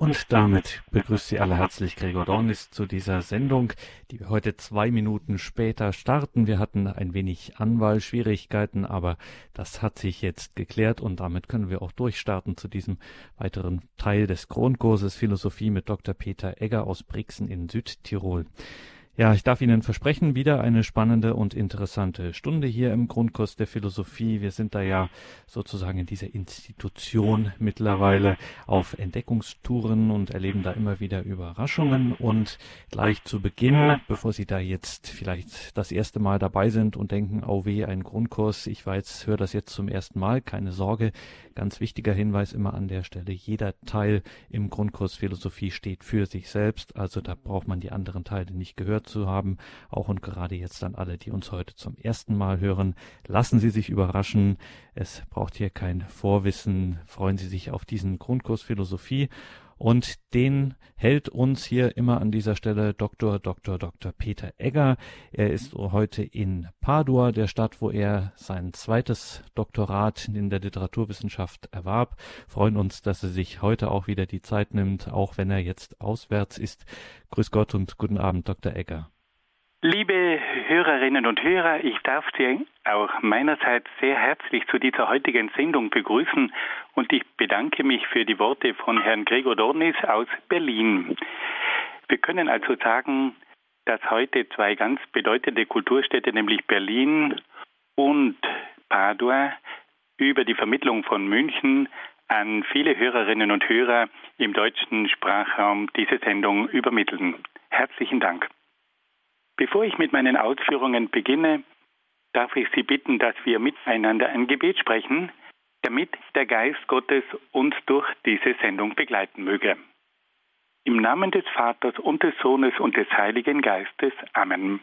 Und damit begrüßt Sie alle herzlich Gregor Dornis zu dieser Sendung, die wir heute zwei Minuten später starten. Wir hatten ein wenig Anwahlschwierigkeiten, aber das hat sich jetzt geklärt und damit können wir auch durchstarten zu diesem weiteren Teil des Grundkurses Philosophie mit Dr. Peter Egger aus Brixen in Südtirol. Ja, ich darf Ihnen versprechen, wieder eine spannende und interessante Stunde hier im Grundkurs der Philosophie. Wir sind da ja sozusagen in dieser Institution mittlerweile auf Entdeckungstouren und erleben da immer wieder Überraschungen. Und gleich zu Beginn, bevor Sie da jetzt vielleicht das erste Mal dabei sind und denken, oh weh, ein Grundkurs, ich weiß, höre das jetzt zum ersten Mal, keine Sorge. Ganz wichtiger Hinweis immer an der Stelle, jeder Teil im Grundkurs Philosophie steht für sich selbst. Also da braucht man die anderen Teile nicht gehört zu haben. Auch und gerade jetzt an alle, die uns heute zum ersten Mal hören. Lassen Sie sich überraschen. Es braucht hier kein Vorwissen. Freuen Sie sich auf diesen Grundkurs Philosophie. Und den hält uns hier immer an dieser Stelle Dr. Dr. Dr. Peter Egger. Er ist heute in Padua, der Stadt, wo er sein zweites Doktorat in der Literaturwissenschaft erwarb. Freuen uns, dass er sich heute auch wieder die Zeit nimmt, auch wenn er jetzt auswärts ist. Grüß Gott und guten Abend, Dr. Egger. Liebe Hörerinnen und Hörer, ich darf Sie auch meinerseits sehr herzlich zu dieser heutigen Sendung begrüßen und ich bedanke mich für die Worte von Herrn Gregor Dornis aus Berlin. Wir können also sagen, dass heute zwei ganz bedeutende Kulturstädte, nämlich Berlin und Padua, über die Vermittlung von München an viele Hörerinnen und Hörer im deutschen Sprachraum diese Sendung übermitteln. Herzlichen Dank. Bevor ich mit meinen Ausführungen beginne, darf ich Sie bitten, dass wir miteinander ein Gebet sprechen, damit der Geist Gottes uns durch diese Sendung begleiten möge. Im Namen des Vaters und des Sohnes und des Heiligen Geistes. Amen.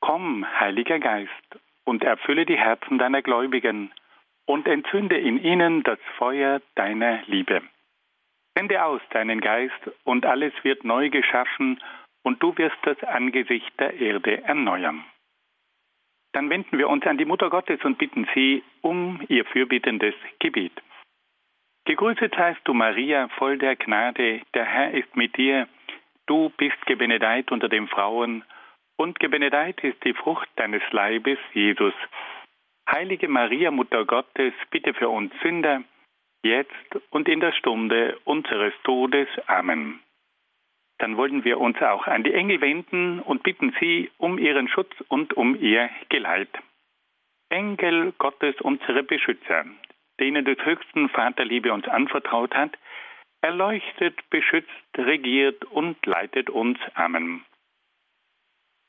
Komm, Heiliger Geist, und erfülle die Herzen deiner Gläubigen und entzünde in ihnen das Feuer deiner Liebe. Sende aus deinen Geist, und alles wird neu geschaffen und du wirst das Angesicht der Erde erneuern. Dann wenden wir uns an die Mutter Gottes und bitten sie um ihr fürbittendes Gebet. Gegrüßet seist du, Maria, voll der Gnade, der Herr ist mit dir. Du bist gebenedeit unter den Frauen, und gebenedeit ist die Frucht deines Leibes, Jesus. Heilige Maria, Mutter Gottes, bitte für uns Sünder, jetzt und in der Stunde unseres Todes. Amen dann wollen wir uns auch an die Engel wenden und bitten sie um ihren Schutz und um ihr Geleit. Engel Gottes, unsere Beschützer, denen des höchsten Vaterliebe uns anvertraut hat, erleuchtet, beschützt, regiert und leitet uns. Amen.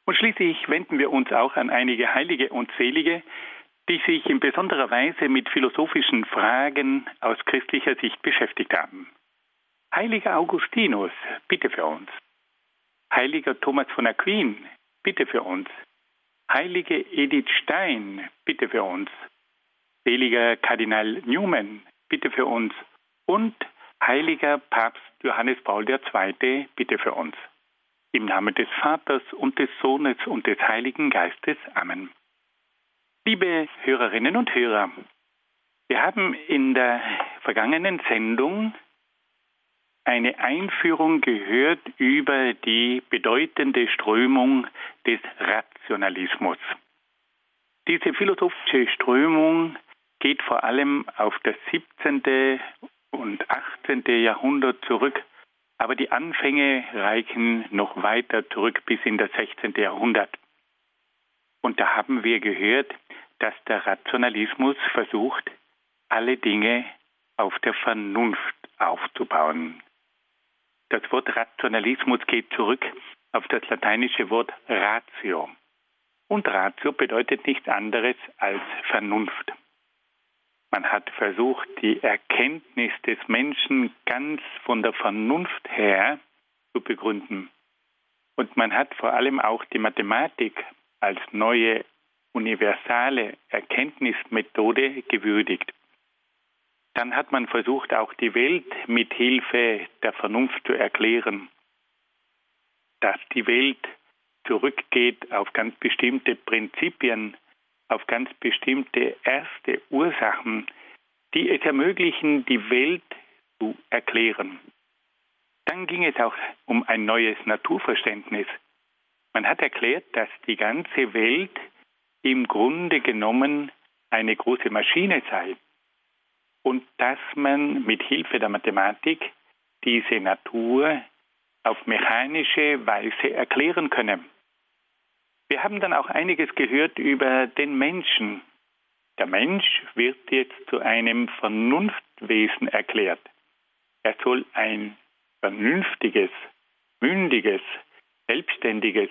Und schließlich wenden wir uns auch an einige Heilige und Selige, die sich in besonderer Weise mit philosophischen Fragen aus christlicher Sicht beschäftigt haben. Heiliger Augustinus, bitte für uns. Heiliger Thomas von Aquin, bitte für uns. Heilige Edith Stein, bitte für uns. Seliger Kardinal Newman, bitte für uns. Und heiliger Papst Johannes Paul II, bitte für uns. Im Namen des Vaters und des Sohnes und des Heiligen Geistes. Amen. Liebe Hörerinnen und Hörer, wir haben in der vergangenen Sendung eine Einführung gehört über die bedeutende Strömung des Rationalismus. Diese philosophische Strömung geht vor allem auf das 17. und 18. Jahrhundert zurück, aber die Anfänge reichen noch weiter zurück bis in das 16. Jahrhundert. Und da haben wir gehört, dass der Rationalismus versucht, alle Dinge auf der Vernunft aufzubauen. Das Wort Rationalismus geht zurück auf das lateinische Wort ratio. Und ratio bedeutet nichts anderes als Vernunft. Man hat versucht, die Erkenntnis des Menschen ganz von der Vernunft her zu begründen. Und man hat vor allem auch die Mathematik als neue universale Erkenntnismethode gewürdigt. Dann hat man versucht, auch die Welt mit Hilfe der Vernunft zu erklären, dass die Welt zurückgeht auf ganz bestimmte Prinzipien, auf ganz bestimmte erste Ursachen, die es ermöglichen, die Welt zu erklären. Dann ging es auch um ein neues Naturverständnis. Man hat erklärt, dass die ganze Welt im Grunde genommen eine große Maschine sei und dass man mit Hilfe der Mathematik diese Natur auf mechanische Weise erklären könne. Wir haben dann auch einiges gehört über den Menschen. Der Mensch wird jetzt zu einem Vernunftwesen erklärt. Er soll ein vernünftiges, mündiges, selbstständiges,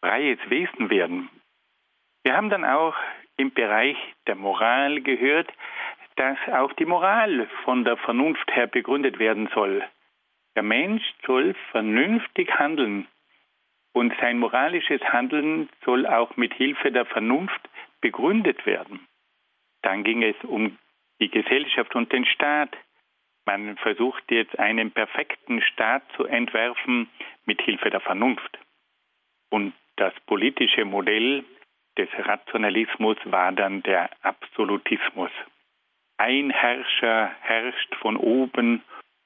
freies Wesen werden. Wir haben dann auch im Bereich der Moral gehört, dass auch die Moral von der Vernunft her begründet werden soll. Der Mensch soll vernünftig handeln und sein moralisches Handeln soll auch mit Hilfe der Vernunft begründet werden. Dann ging es um die Gesellschaft und den Staat. Man versucht jetzt einen perfekten Staat zu entwerfen mit Hilfe der Vernunft. Und das politische Modell des Rationalismus war dann der Absolutismus. Ein Herrscher herrscht von oben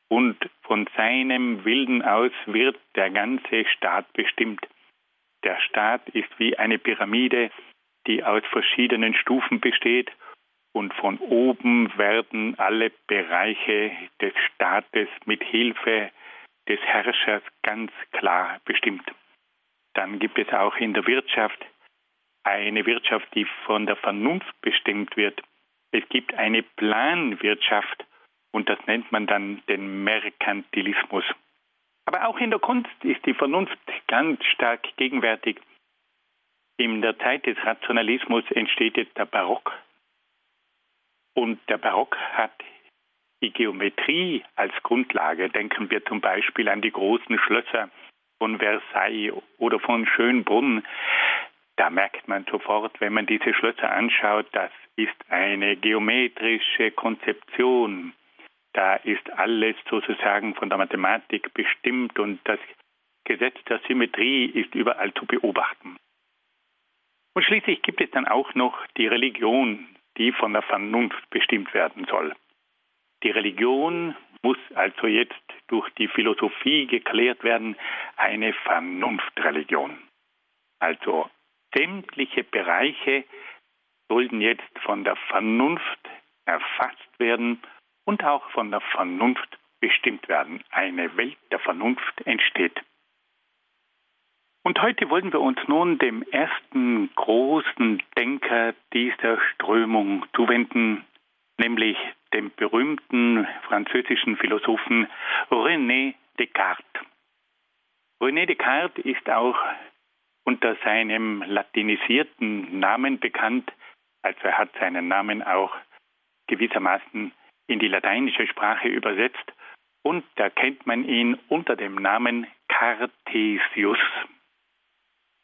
und von seinem Willen aus wird der ganze Staat bestimmt. Der Staat ist wie eine Pyramide, die aus verschiedenen Stufen besteht und von oben werden alle Bereiche des Staates mit Hilfe des Herrschers ganz klar bestimmt. Dann gibt es auch in der Wirtschaft eine Wirtschaft, die von der Vernunft bestimmt wird. Es gibt eine Planwirtschaft und das nennt man dann den Merkantilismus. Aber auch in der Kunst ist die Vernunft ganz stark gegenwärtig. In der Zeit des Rationalismus entsteht jetzt der Barock. Und der Barock hat die Geometrie als Grundlage. Denken wir zum Beispiel an die großen Schlösser von Versailles oder von Schönbrunn. Da merkt man sofort, wenn man diese Schlösser anschaut, das ist eine geometrische Konzeption. Da ist alles sozusagen von der Mathematik bestimmt und das Gesetz der Symmetrie ist überall zu beobachten. Und schließlich gibt es dann auch noch die Religion, die von der Vernunft bestimmt werden soll. Die Religion muss also jetzt durch die Philosophie geklärt werden, eine Vernunftreligion. Also sämtliche Bereiche sollten jetzt von der Vernunft erfasst werden und auch von der Vernunft bestimmt werden. Eine Welt der Vernunft entsteht. Und heute wollen wir uns nun dem ersten großen Denker dieser Strömung zuwenden, nämlich dem berühmten französischen Philosophen René Descartes. René Descartes ist auch unter seinem latinisierten Namen bekannt, also er hat seinen Namen auch gewissermaßen in die lateinische Sprache übersetzt und da kennt man ihn unter dem Namen Cartesius,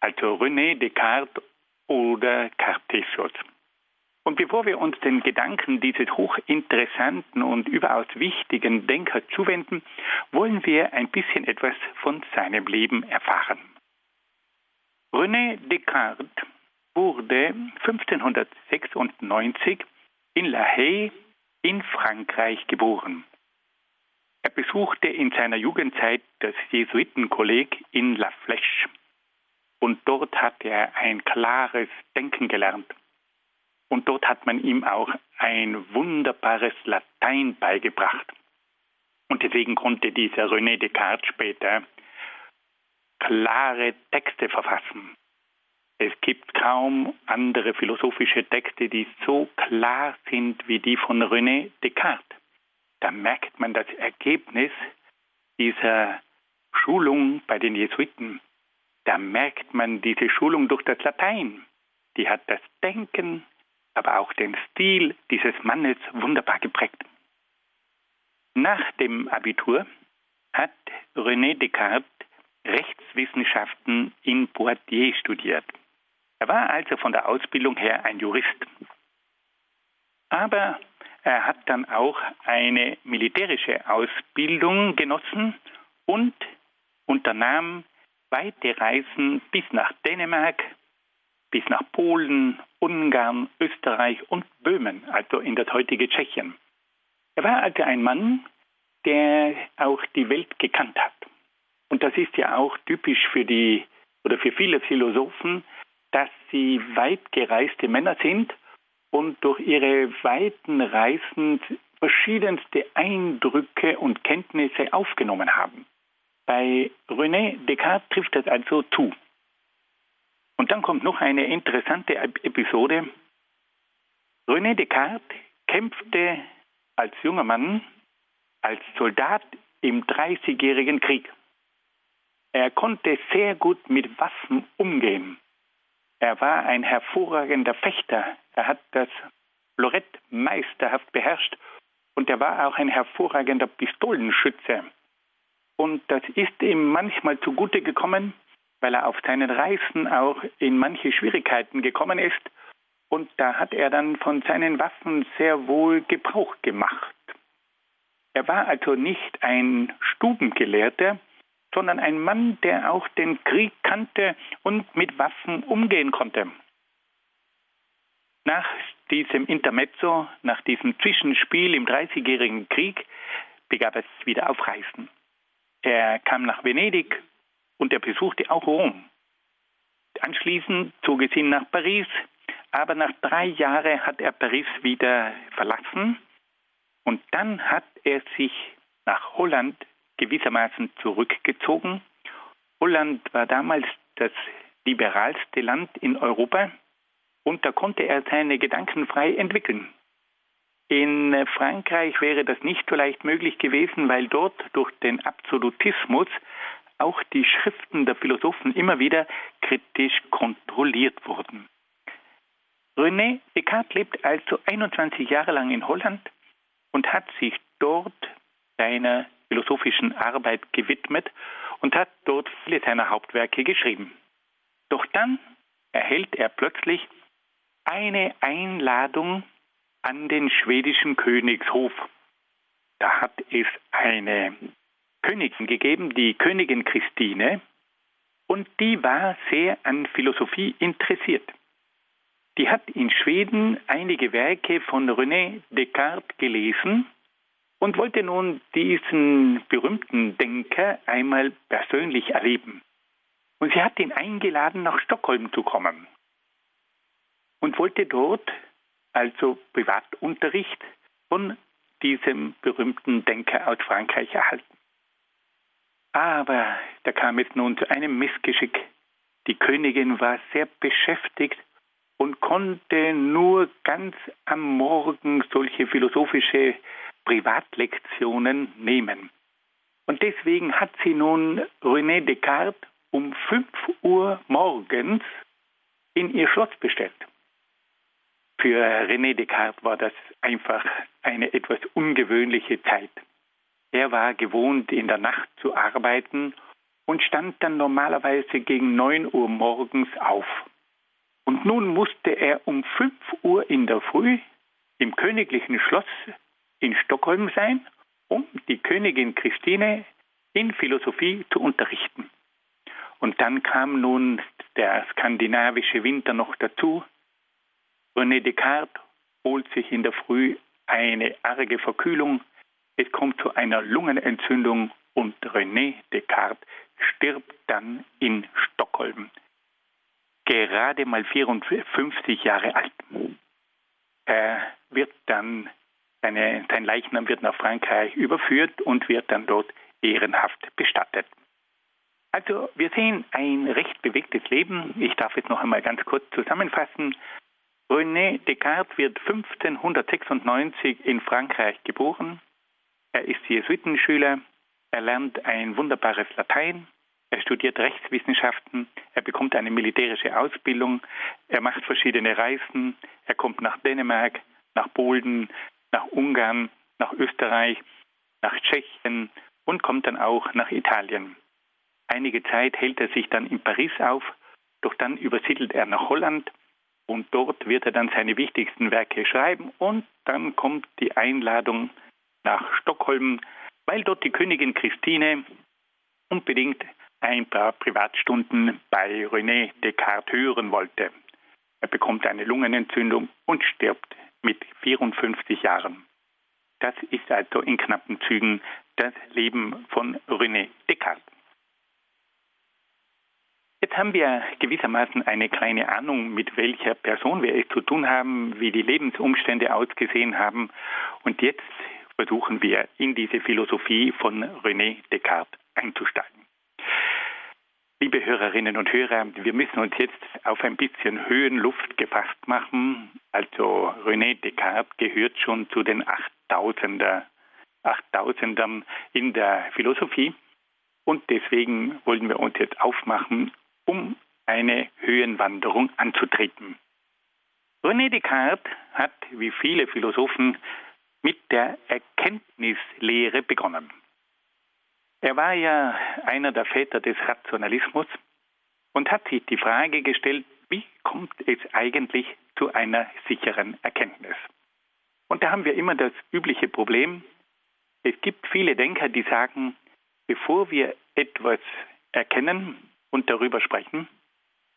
also René Descartes oder Cartesius. Und bevor wir uns den Gedanken dieses hochinteressanten und überaus wichtigen Denkers zuwenden, wollen wir ein bisschen etwas von seinem Leben erfahren. René Descartes wurde 1596 in La Haye in Frankreich geboren. Er besuchte in seiner Jugendzeit das Jesuitenkolleg in La Flèche und dort hat er ein klares Denken gelernt. Und dort hat man ihm auch ein wunderbares Latein beigebracht. Und deswegen konnte dieser René Descartes später klare Texte verfassen. Es gibt kaum andere philosophische Texte, die so klar sind wie die von René Descartes. Da merkt man das Ergebnis dieser Schulung bei den Jesuiten. Da merkt man diese Schulung durch das Latein. Die hat das Denken, aber auch den Stil dieses Mannes wunderbar geprägt. Nach dem Abitur hat René Descartes Rechtswissenschaften in Poitiers studiert. Er war also von der Ausbildung her ein Jurist. Aber er hat dann auch eine militärische Ausbildung genossen und unternahm weite Reisen bis nach Dänemark, bis nach Polen, Ungarn, Österreich und Böhmen, also in das heutige Tschechien. Er war also ein Mann, der auch die Welt gekannt hat. Und das ist ja auch typisch für die oder für viele Philosophen, dass sie weit gereiste Männer sind und durch ihre weiten Reisen verschiedenste Eindrücke und Kenntnisse aufgenommen haben. Bei René Descartes trifft das also zu. Und dann kommt noch eine interessante Episode. René Descartes kämpfte als junger Mann, als Soldat im Dreißigjährigen Krieg. Er konnte sehr gut mit Waffen umgehen. Er war ein hervorragender Fechter. Er hat das Lorett meisterhaft beherrscht und er war auch ein hervorragender Pistolenschütze. Und das ist ihm manchmal zugute gekommen, weil er auf seinen Reisen auch in manche Schwierigkeiten gekommen ist. Und da hat er dann von seinen Waffen sehr wohl Gebrauch gemacht. Er war also nicht ein Stubengelehrter, sondern ein Mann, der auch den Krieg kannte und mit Waffen umgehen konnte. Nach diesem Intermezzo, nach diesem Zwischenspiel im Dreißigjährigen Krieg, begab es wieder auf Reisen. Er kam nach Venedig und er besuchte auch Rom. Anschließend zog es ihn nach Paris, aber nach drei Jahren hat er Paris wieder verlassen und dann hat er sich nach Holland gewissermaßen zurückgezogen. Holland war damals das liberalste Land in Europa und da konnte er seine Gedanken frei entwickeln. In Frankreich wäre das nicht so leicht möglich gewesen, weil dort durch den Absolutismus auch die Schriften der Philosophen immer wieder kritisch kontrolliert wurden. René Descartes lebt also 21 Jahre lang in Holland und hat sich dort seiner philosophischen Arbeit gewidmet und hat dort viele seiner Hauptwerke geschrieben. Doch dann erhält er plötzlich eine Einladung an den schwedischen Königshof. Da hat es eine Königin gegeben, die Königin Christine, und die war sehr an Philosophie interessiert. Die hat in Schweden einige Werke von René Descartes gelesen und wollte nun diesen berühmten Denker einmal persönlich erleben. Und sie hat ihn eingeladen, nach Stockholm zu kommen und wollte dort also Privatunterricht von diesem berühmten Denker aus Frankreich erhalten. Aber da kam es nun zu einem Missgeschick. Die Königin war sehr beschäftigt und konnte nur ganz am Morgen solche philosophische Privatlektionen nehmen. Und deswegen hat sie nun René Descartes um 5 Uhr morgens in ihr Schloss bestellt. Für René Descartes war das einfach eine etwas ungewöhnliche Zeit. Er war gewohnt, in der Nacht zu arbeiten und stand dann normalerweise gegen 9 Uhr morgens auf. Und nun musste er um 5 Uhr in der Früh im königlichen Schloss in Stockholm sein, um die Königin Christine in Philosophie zu unterrichten. Und dann kam nun der skandinavische Winter noch dazu. René Descartes holt sich in der Früh eine arge Verkühlung. Es kommt zu einer Lungenentzündung und René Descartes stirbt dann in Stockholm. Gerade mal 54 Jahre alt. Er wird dann seine, sein Leichnam wird nach Frankreich überführt und wird dann dort ehrenhaft bestattet. Also wir sehen ein recht bewegtes Leben. Ich darf es noch einmal ganz kurz zusammenfassen. René Descartes wird 1596 in Frankreich geboren. Er ist Jesuitenschüler. Er lernt ein wunderbares Latein. Er studiert Rechtswissenschaften. Er bekommt eine militärische Ausbildung. Er macht verschiedene Reisen. Er kommt nach Dänemark, nach Polen, nach Ungarn, nach Österreich, nach Tschechien und kommt dann auch nach Italien. Einige Zeit hält er sich dann in Paris auf, doch dann übersiedelt er nach Holland und dort wird er dann seine wichtigsten Werke schreiben und dann kommt die Einladung nach Stockholm, weil dort die Königin Christine unbedingt ein paar Privatstunden bei René Descartes hören wollte. Er bekommt eine Lungenentzündung und stirbt mit 54 Jahren. Das ist also in knappen Zügen das Leben von René Descartes. Jetzt haben wir gewissermaßen eine kleine Ahnung, mit welcher Person wir es zu tun haben, wie die Lebensumstände ausgesehen haben. Und jetzt versuchen wir in diese Philosophie von René Descartes einzusteigen. Liebe Hörerinnen und Hörer, wir müssen uns jetzt auf ein bisschen Höhenluft gefasst machen. Also René Descartes gehört schon zu den 8000er, 8000ern in der Philosophie. Und deswegen wollen wir uns jetzt aufmachen um eine Höhenwanderung anzutreten. René Descartes hat, wie viele Philosophen, mit der Erkenntnislehre begonnen. Er war ja einer der Väter des Rationalismus und hat sich die Frage gestellt, wie kommt es eigentlich zu einer sicheren Erkenntnis? Und da haben wir immer das übliche Problem, es gibt viele Denker, die sagen, bevor wir etwas erkennen, und darüber sprechen,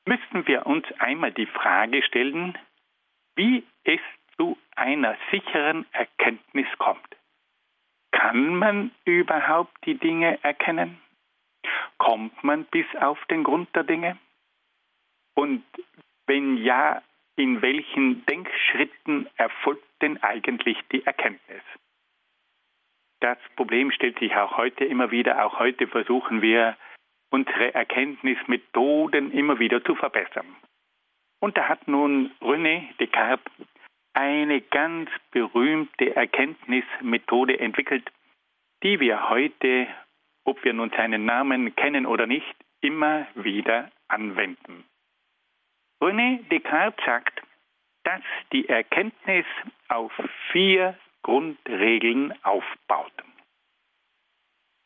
müssten wir uns einmal die Frage stellen, wie es zu einer sicheren Erkenntnis kommt. Kann man überhaupt die Dinge erkennen? Kommt man bis auf den Grund der Dinge? Und wenn ja, in welchen Denkschritten erfolgt denn eigentlich die Erkenntnis? Das Problem stellt sich auch heute immer wieder. Auch heute versuchen wir unsere Erkenntnismethoden immer wieder zu verbessern. Und da hat nun René Descartes eine ganz berühmte Erkenntnismethode entwickelt, die wir heute, ob wir nun seinen Namen kennen oder nicht, immer wieder anwenden. René Descartes sagt, dass die Erkenntnis auf vier Grundregeln aufbaut.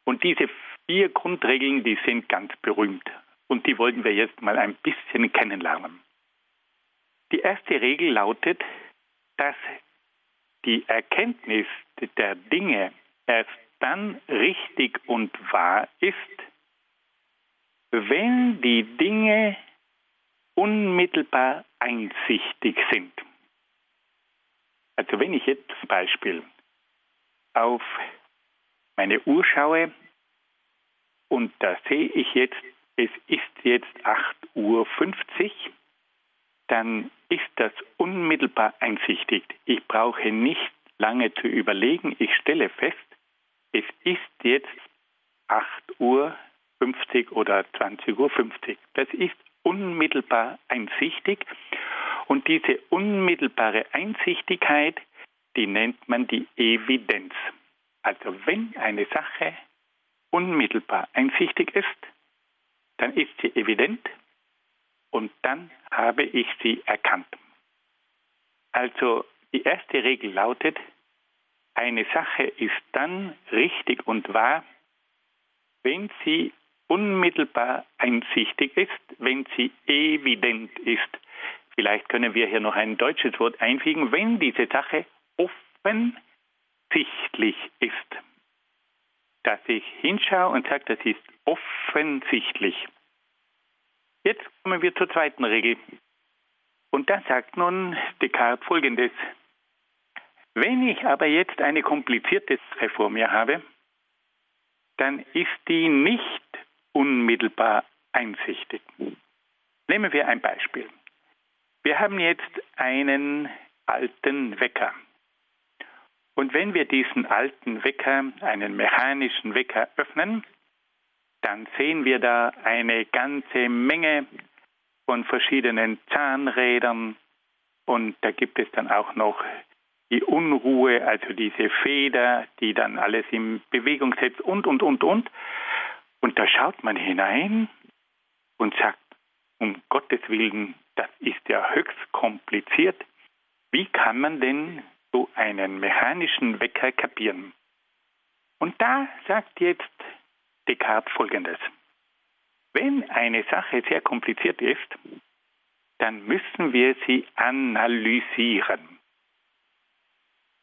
Und diese vier Grundregeln, die sind ganz berühmt. Und die wollen wir jetzt mal ein bisschen kennenlernen. Die erste Regel lautet, dass die Erkenntnis der Dinge erst dann richtig und wahr ist, wenn die Dinge unmittelbar einsichtig sind. Also wenn ich jetzt zum Beispiel auf meine Uhr schaue und da sehe ich jetzt, es ist jetzt 8.50 Uhr, dann ist das unmittelbar einsichtig. Ich brauche nicht lange zu überlegen. Ich stelle fest, es ist jetzt 8.50 Uhr oder 20.50 Uhr. Das ist unmittelbar einsichtig. Und diese unmittelbare Einsichtigkeit, die nennt man die Evidenz. Also wenn eine Sache unmittelbar einsichtig ist, dann ist sie evident und dann habe ich sie erkannt. Also die erste Regel lautet, eine Sache ist dann richtig und wahr, wenn sie unmittelbar einsichtig ist, wenn sie evident ist. Vielleicht können wir hier noch ein deutsches Wort einfügen, wenn diese Sache offensichtlich ist dass ich hinschaue und sage, das ist offensichtlich. Jetzt kommen wir zur zweiten Regel. Und da sagt nun Descartes folgendes. Wenn ich aber jetzt eine komplizierte Sache vor mir habe, dann ist die nicht unmittelbar einsichtig. Nehmen wir ein Beispiel. Wir haben jetzt einen alten Wecker. Und wenn wir diesen alten Wecker, einen mechanischen Wecker öffnen, dann sehen wir da eine ganze Menge von verschiedenen Zahnrädern und da gibt es dann auch noch die Unruhe, also diese Feder, die dann alles in Bewegung setzt und, und, und, und. Und da schaut man hinein und sagt, um Gottes Willen, das ist ja höchst kompliziert. Wie kann man denn so einen mechanischen Wecker kapieren. Und da sagt jetzt Descartes Folgendes. Wenn eine Sache sehr kompliziert ist, dann müssen wir sie analysieren.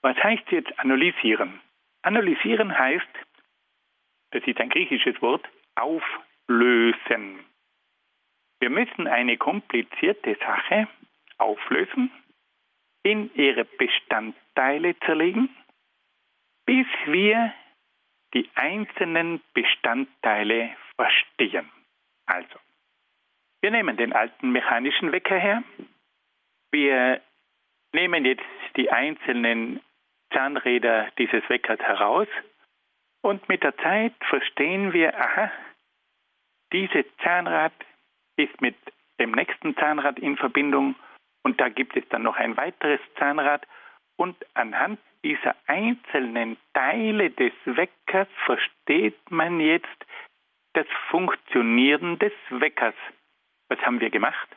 Was heißt jetzt analysieren? Analysieren heißt, das ist ein griechisches Wort, auflösen. Wir müssen eine komplizierte Sache auflösen in ihre Bestandteile zerlegen, bis wir die einzelnen Bestandteile verstehen. Also, Wir nehmen den alten mechanischen Wecker her. Wir nehmen jetzt die einzelnen Zahnräder dieses Weckers heraus und mit der Zeit verstehen wir, aha, dieses Zahnrad ist mit dem nächsten Zahnrad in Verbindung und da gibt es dann noch ein weiteres Zahnrad und anhand dieser einzelnen Teile des Weckers versteht man jetzt das Funktionieren des Weckers. Was haben wir gemacht?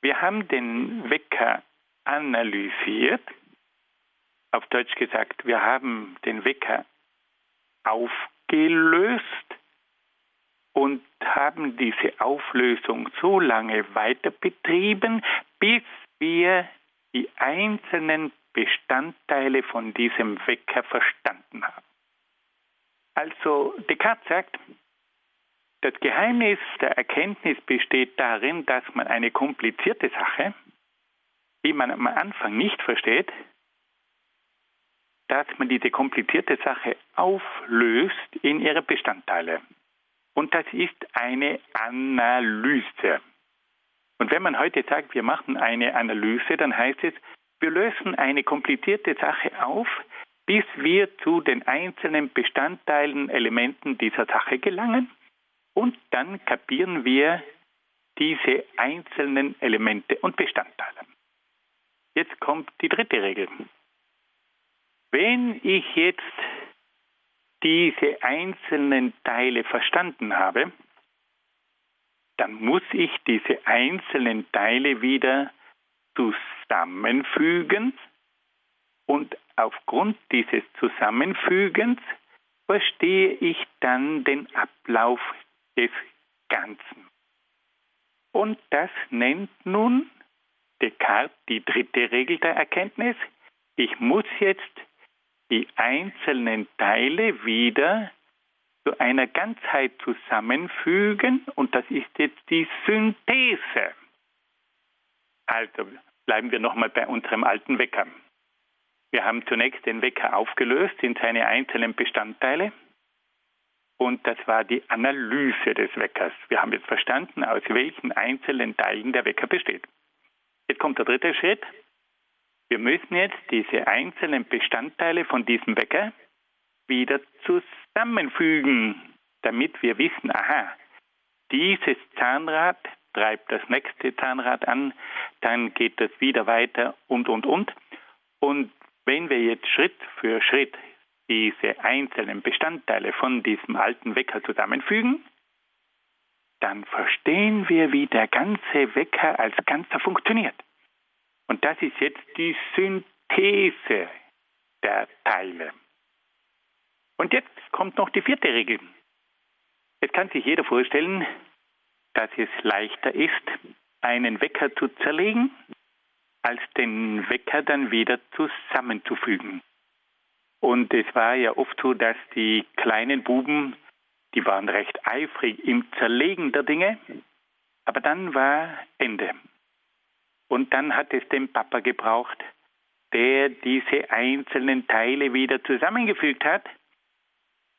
Wir haben den Wecker analysiert. Auf Deutsch gesagt, wir haben den Wecker aufgelöst und haben diese Auflösung so lange weiter betrieben, bis wir die einzelnen Bestandteile von diesem Wecker verstanden haben. Also Descartes sagt, das Geheimnis der Erkenntnis besteht darin, dass man eine komplizierte Sache, die man am Anfang nicht versteht, dass man diese komplizierte Sache auflöst in ihre Bestandteile. Und das ist eine Analyse. Und wenn man heute sagt, wir machen eine Analyse, dann heißt es, wir lösen eine komplizierte Sache auf, bis wir zu den einzelnen Bestandteilen, Elementen dieser Sache gelangen und dann kapieren wir diese einzelnen Elemente und Bestandteile. Jetzt kommt die dritte Regel. Wenn ich jetzt diese einzelnen Teile verstanden habe, dann muss ich diese einzelnen Teile wieder zusammenfügen und aufgrund dieses Zusammenfügens verstehe ich dann den Ablauf des Ganzen. Und das nennt nun Descartes die dritte Regel der Erkenntnis. Ich muss jetzt die einzelnen Teile wieder zu einer Ganzheit zusammenfügen und das ist jetzt die Synthese. Also bleiben wir nochmal bei unserem alten Wecker. Wir haben zunächst den Wecker aufgelöst in seine einzelnen Bestandteile und das war die Analyse des Weckers. Wir haben jetzt verstanden, aus welchen einzelnen Teilen der Wecker besteht. Jetzt kommt der dritte Schritt. Wir müssen jetzt diese einzelnen Bestandteile von diesem Wecker wieder zusammenfügen, damit wir wissen, aha, dieses Zahnrad treibt das nächste Zahnrad an, dann geht das wieder weiter und, und, und. Und wenn wir jetzt Schritt für Schritt diese einzelnen Bestandteile von diesem alten Wecker zusammenfügen, dann verstehen wir, wie der ganze Wecker als Ganzer funktioniert. Und das ist jetzt die Synthese der Teile. Und jetzt kommt noch die vierte Regel. Jetzt kann sich jeder vorstellen, dass es leichter ist, einen Wecker zu zerlegen, als den Wecker dann wieder zusammenzufügen. Und es war ja oft so, dass die kleinen Buben, die waren recht eifrig im Zerlegen der Dinge, aber dann war Ende. Und dann hat es den Papa gebraucht, der diese einzelnen Teile wieder zusammengefügt hat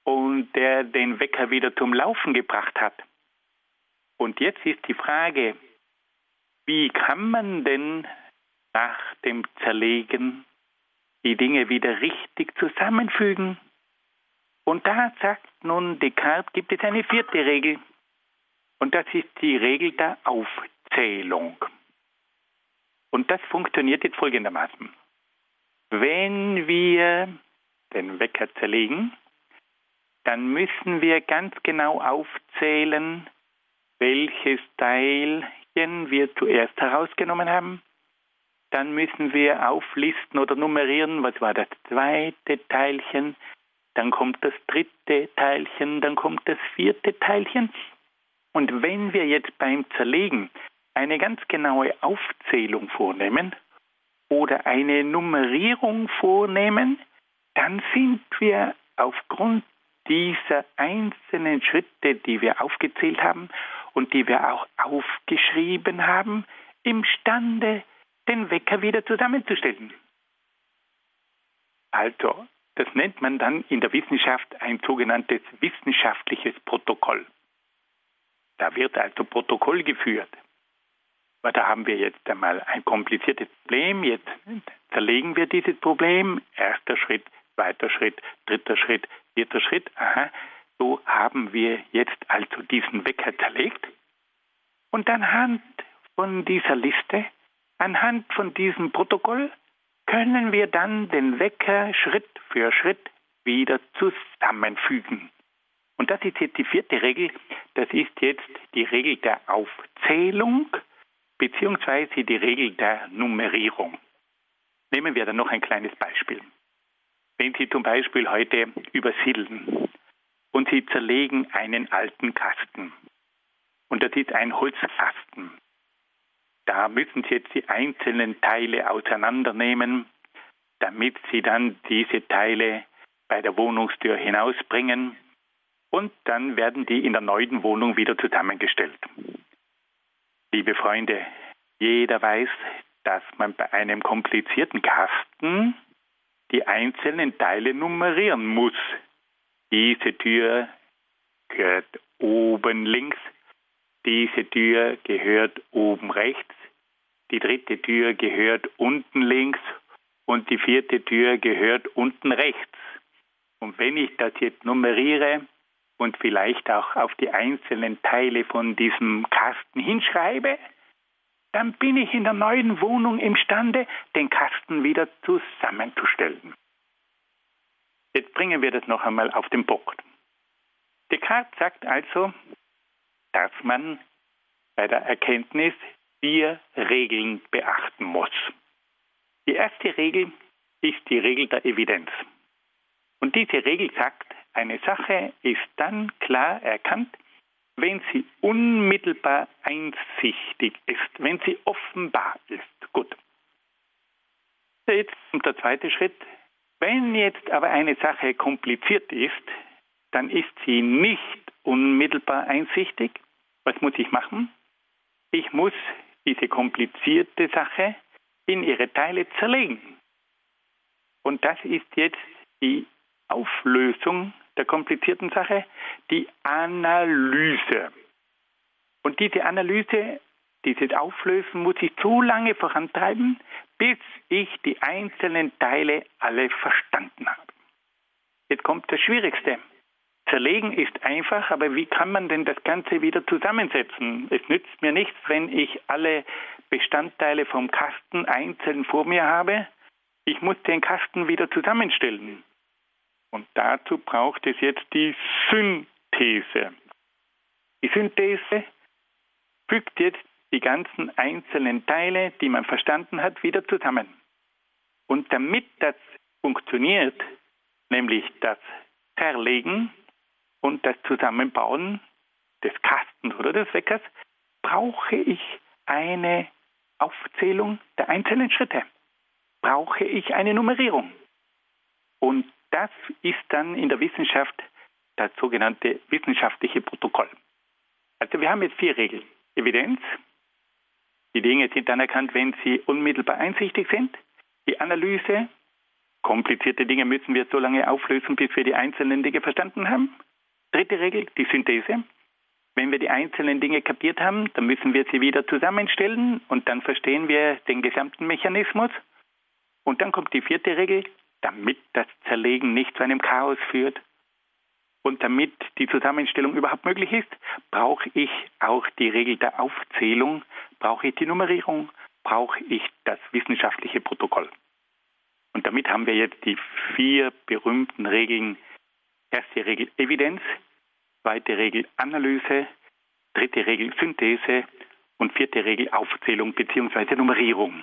und der den Wecker wieder zum Laufen gebracht hat. Und jetzt ist die Frage, wie kann man denn nach dem Zerlegen die Dinge wieder richtig zusammenfügen? Und da sagt nun Descartes, gibt es eine vierte Regel. Und das ist die Regel der Aufzählung. Und das funktioniert jetzt folgendermaßen. Wenn wir den Wecker zerlegen, dann müssen wir ganz genau aufzählen, welches Teilchen wir zuerst herausgenommen haben. Dann müssen wir auflisten oder nummerieren, was war das zweite Teilchen, dann kommt das dritte Teilchen, dann kommt das vierte Teilchen. Und wenn wir jetzt beim Zerlegen eine ganz genaue Aufzählung vornehmen oder eine Nummerierung vornehmen, dann sind wir aufgrund dieser einzelnen Schritte, die wir aufgezählt haben und die wir auch aufgeschrieben haben, imstande, den Wecker wieder zusammenzustellen. Also, das nennt man dann in der Wissenschaft ein sogenanntes wissenschaftliches Protokoll. Da wird also Protokoll geführt. Aber da haben wir jetzt einmal ein kompliziertes Problem. Jetzt zerlegen wir dieses Problem. Erster Schritt, zweiter Schritt, dritter Schritt, vierter Schritt. Aha. So haben wir jetzt also diesen Wecker zerlegt. Und anhand von dieser Liste, anhand von diesem Protokoll, können wir dann den Wecker Schritt für Schritt wieder zusammenfügen. Und das ist jetzt die vierte Regel. Das ist jetzt die Regel der Aufzählung beziehungsweise die Regel der Nummerierung. Nehmen wir dann noch ein kleines Beispiel. Wenn Sie zum Beispiel heute übersiedeln und Sie zerlegen einen alten Kasten und das ist ein Holzkasten, da müssen Sie jetzt die einzelnen Teile auseinandernehmen, damit Sie dann diese Teile bei der Wohnungstür hinausbringen und dann werden die in der neuen Wohnung wieder zusammengestellt. Liebe Freunde, jeder weiß, dass man bei einem komplizierten Kasten die einzelnen Teile nummerieren muss. Diese Tür gehört oben links, diese Tür gehört oben rechts, die dritte Tür gehört unten links und die vierte Tür gehört unten rechts. Und wenn ich das jetzt nummeriere und vielleicht auch auf die einzelnen Teile von diesem Kasten hinschreibe, dann bin ich in der neuen Wohnung imstande, den Kasten wieder zusammenzustellen. Jetzt bringen wir das noch einmal auf den Punkt. Descartes sagt also, dass man bei der Erkenntnis vier Regeln beachten muss. Die erste Regel ist die Regel der Evidenz. Und diese Regel sagt, eine Sache ist dann klar erkannt, wenn sie unmittelbar einsichtig ist, wenn sie offenbar ist. Gut. Jetzt kommt der zweite Schritt. Wenn jetzt aber eine Sache kompliziert ist, dann ist sie nicht unmittelbar einsichtig. Was muss ich machen? Ich muss diese komplizierte Sache in ihre Teile zerlegen. Und das ist jetzt die Auflösung der komplizierten Sache, die Analyse. Und diese Analyse, dieses Auflösen muss ich so lange vorantreiben, bis ich die einzelnen Teile alle verstanden habe. Jetzt kommt das Schwierigste. Zerlegen ist einfach, aber wie kann man denn das Ganze wieder zusammensetzen? Es nützt mir nichts, wenn ich alle Bestandteile vom Kasten einzeln vor mir habe. Ich muss den Kasten wieder zusammenstellen. Und dazu braucht es jetzt die Synthese. Die Synthese fügt jetzt die ganzen einzelnen Teile, die man verstanden hat, wieder zusammen. Und damit das funktioniert, nämlich das Zerlegen und das Zusammenbauen des Kastens oder des Weckers, brauche ich eine Aufzählung der einzelnen Schritte. Brauche ich eine Nummerierung. Und das ist dann in der Wissenschaft das sogenannte wissenschaftliche Protokoll. Also wir haben jetzt vier Regeln. Evidenz. Die Dinge sind anerkannt, wenn sie unmittelbar einsichtig sind. Die Analyse. Komplizierte Dinge müssen wir so lange auflösen, bis wir die einzelnen Dinge verstanden haben. Dritte Regel, die Synthese. Wenn wir die einzelnen Dinge kapiert haben, dann müssen wir sie wieder zusammenstellen und dann verstehen wir den gesamten Mechanismus. Und dann kommt die vierte Regel, damit das Zerlegen nicht zu einem Chaos führt und damit die Zusammenstellung überhaupt möglich ist, brauche ich auch die Regel der Aufzählung, brauche ich die Nummerierung, brauche ich das wissenschaftliche Protokoll. Und damit haben wir jetzt die vier berühmten Regeln. Erste Regel Evidenz, zweite Regel Analyse, dritte Regel Synthese und vierte Regel Aufzählung bzw. Nummerierung.